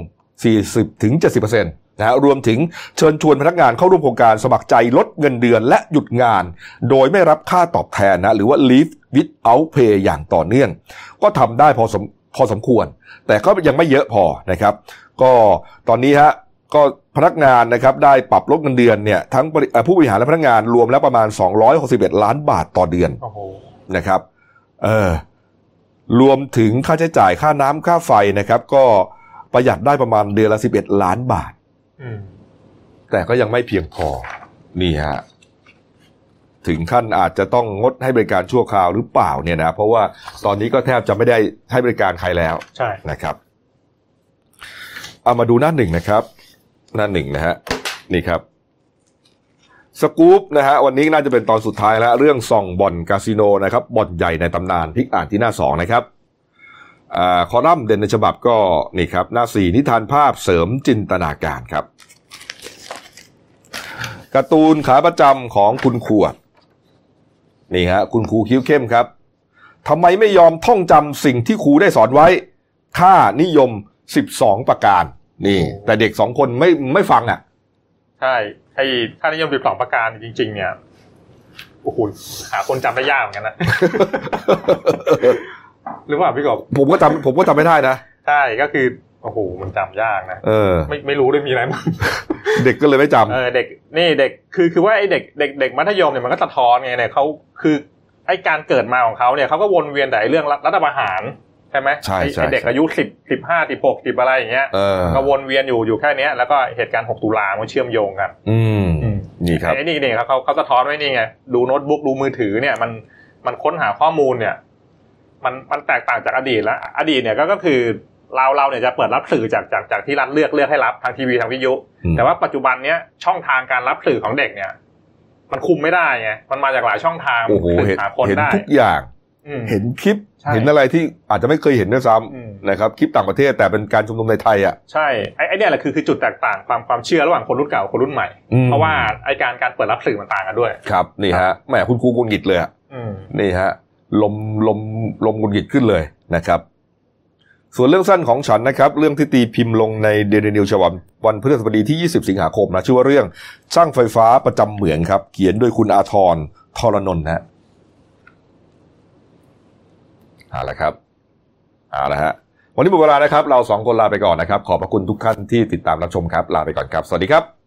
40ถึง70%นะฮะรวมถึงเชิญชวนพนักงานเข้าร่วมโครงการสมัครใจลดเงินเดือนและหยุดงาน โดยไม่รับค่าตอบแทนนะหรือว่า leave without pay อย่างต่อเนื่อง ก็ทำได้พอสม พอสมควร แต่ก็ยังไม่เยอะพอนะครับ ก็ตอนนี้ฮะก็พนักงานนะครับได้ปรับลดเงินเดือนเนี่ยทั้งบริเอ่อผู้บริหารและพนักงานรวมแล้วประมาณ 261 ล้านบาทต่อเดือนโอ้โหอืมแต่ก็ยังไม่เพียงพอนี่ฮะ ถึงขั้นอาจจะต้องงดให้บริการชั่วคราวหรือเปล่าเนี่ยนะเพราะว่าตอนนี้ก็แทบจะไม่ได้ให้บริการใครแล้วใช่นะครับเอามาดูหน้าหนึ่งนะครับ หน้าหนึ่งนะฮะนี่ครับสกู๊ปนะฮะวันนี้น่าจะเป็นตอนสุดท้ายแล้ว เรื่องส่องบ่อนคาสิโนนะครับบ่อนใหญ่ในตำนานพลิกอ่านที่หน้าสองนะครับอ่าคอลัมน์เด่นในฉบับก็นี่ครับหน้าสี่นิทานภาพเสริมจินตนาการครับการ์ตูนขาประจำของคุณขวด นี่ฮะคุณครูคิ้วเข้มครับทำไมไม่ยอมท่องจำสิ่งที่ครูได้สอนไว้ ค่านิยม 12 ประการ นี่ แต่เด็กสองคนไม่ไม่ฟังอะ ใช่ไอ้ค่านิยมสิบสองประการจริง ๆ เนี่ยโอ้โหหาคนจำได้ยากเหมือนกันนะหรือว่าพี่กบผมก็จำผมก็จำไม่ได้นะ ใช่ก็คือโอ้โหมันจำยากนะ เออ ไม่ไม่รู้ด้วยมีอะไรบ้าง เด็กก็เลยไม่จำเออเด็กนี่เด็กคือคือว่าไอ้เด็กเด็กเด็กมัธยมเนี่ยมันก็สะท้อนไงเนี่ยเขาคือไอ้การเกิดมาของเขาเนี่ยเขาก็วนเวียนแต่ไอ้เรื่องรัฐรัฐประหารใช่ไหมใช่ไอ้ใช่ไอ้เด็กอายุสิบสิบห้าสิบหกสิบอะไรอย่างเงี้ยเออก็วนเวียนอยู่อยู่แค่เนี้ยแล้วก็เหตุการณ์6ตุลามันเชื่อมโยงกันอืมอืมนี่ครับไอ้นี่เนี่ยเขาเขาเขาสะท้อนไว้นี่ไงดูโน้ตบุ๊กดูมือถือเนี่ยมันมันค้นหาข้อมูลเนี่ย มันมันแตกต่างจากอดีตแล้วอดีตเนี่ยก็ก็คือ เราเราเนี่ยจะเปิดรับสื่อจากจากจากที่รัฐเลือกเลือกให้รับทางทีวีทางวิทยุอืมแต่ว่าปัจจุบันเนี้ยช่องทางการรับสื่อของเด็กเนี่ย มันคุมไม่ได้ไงมันมาจากหลายช่องทางโอ้โหสื่เห็นหาคนเห็นได้ทุกอย่างอืมเห็นคลิปใช่เห็นอะไรที่อาจจะไม่เคยเห็นด้วยซ้อืมำนะครับคลิปต่างประเทศแต่เป็นการชุมนุมในไทยอะใช่ไอ้ไอ้เนี่ยแหละคือคือจุดแตกต่างความความเชื่อระหว่างคนรุ่นเก่ากับคนรุ่นใหม่อืมเพราะว่าไอ้การการเปิดรับสื่อมันต่างกันด้วยครับนี่ฮะแหมคุณครูกุนหงิดเลยอะอืมนี่ฮะลมลมลมกุนหงิดขึ้นเลยนะครับ ส่วนเรื่องสั้นของฉันนะครับ เรื่องที่ตีพิมพ์ลงในเดลินิวฉบับวันพฤหัสบดีที่ 20 สิงหาคมนะชื่อว่าเรื่องสร้างไฟฟ้าประจำเหมืองครับ เขียนโดยคุณอาทรทรนนท์ฮะเอาละครับเอาละฮะวันนี้หมดเวลานะครับ เราสองคนลาไปก่อนนะครับ ขอบพระคุณทุกท่านที่ติดตามรับชมครับ ลาไปก่อนครับ สวัสดีครับ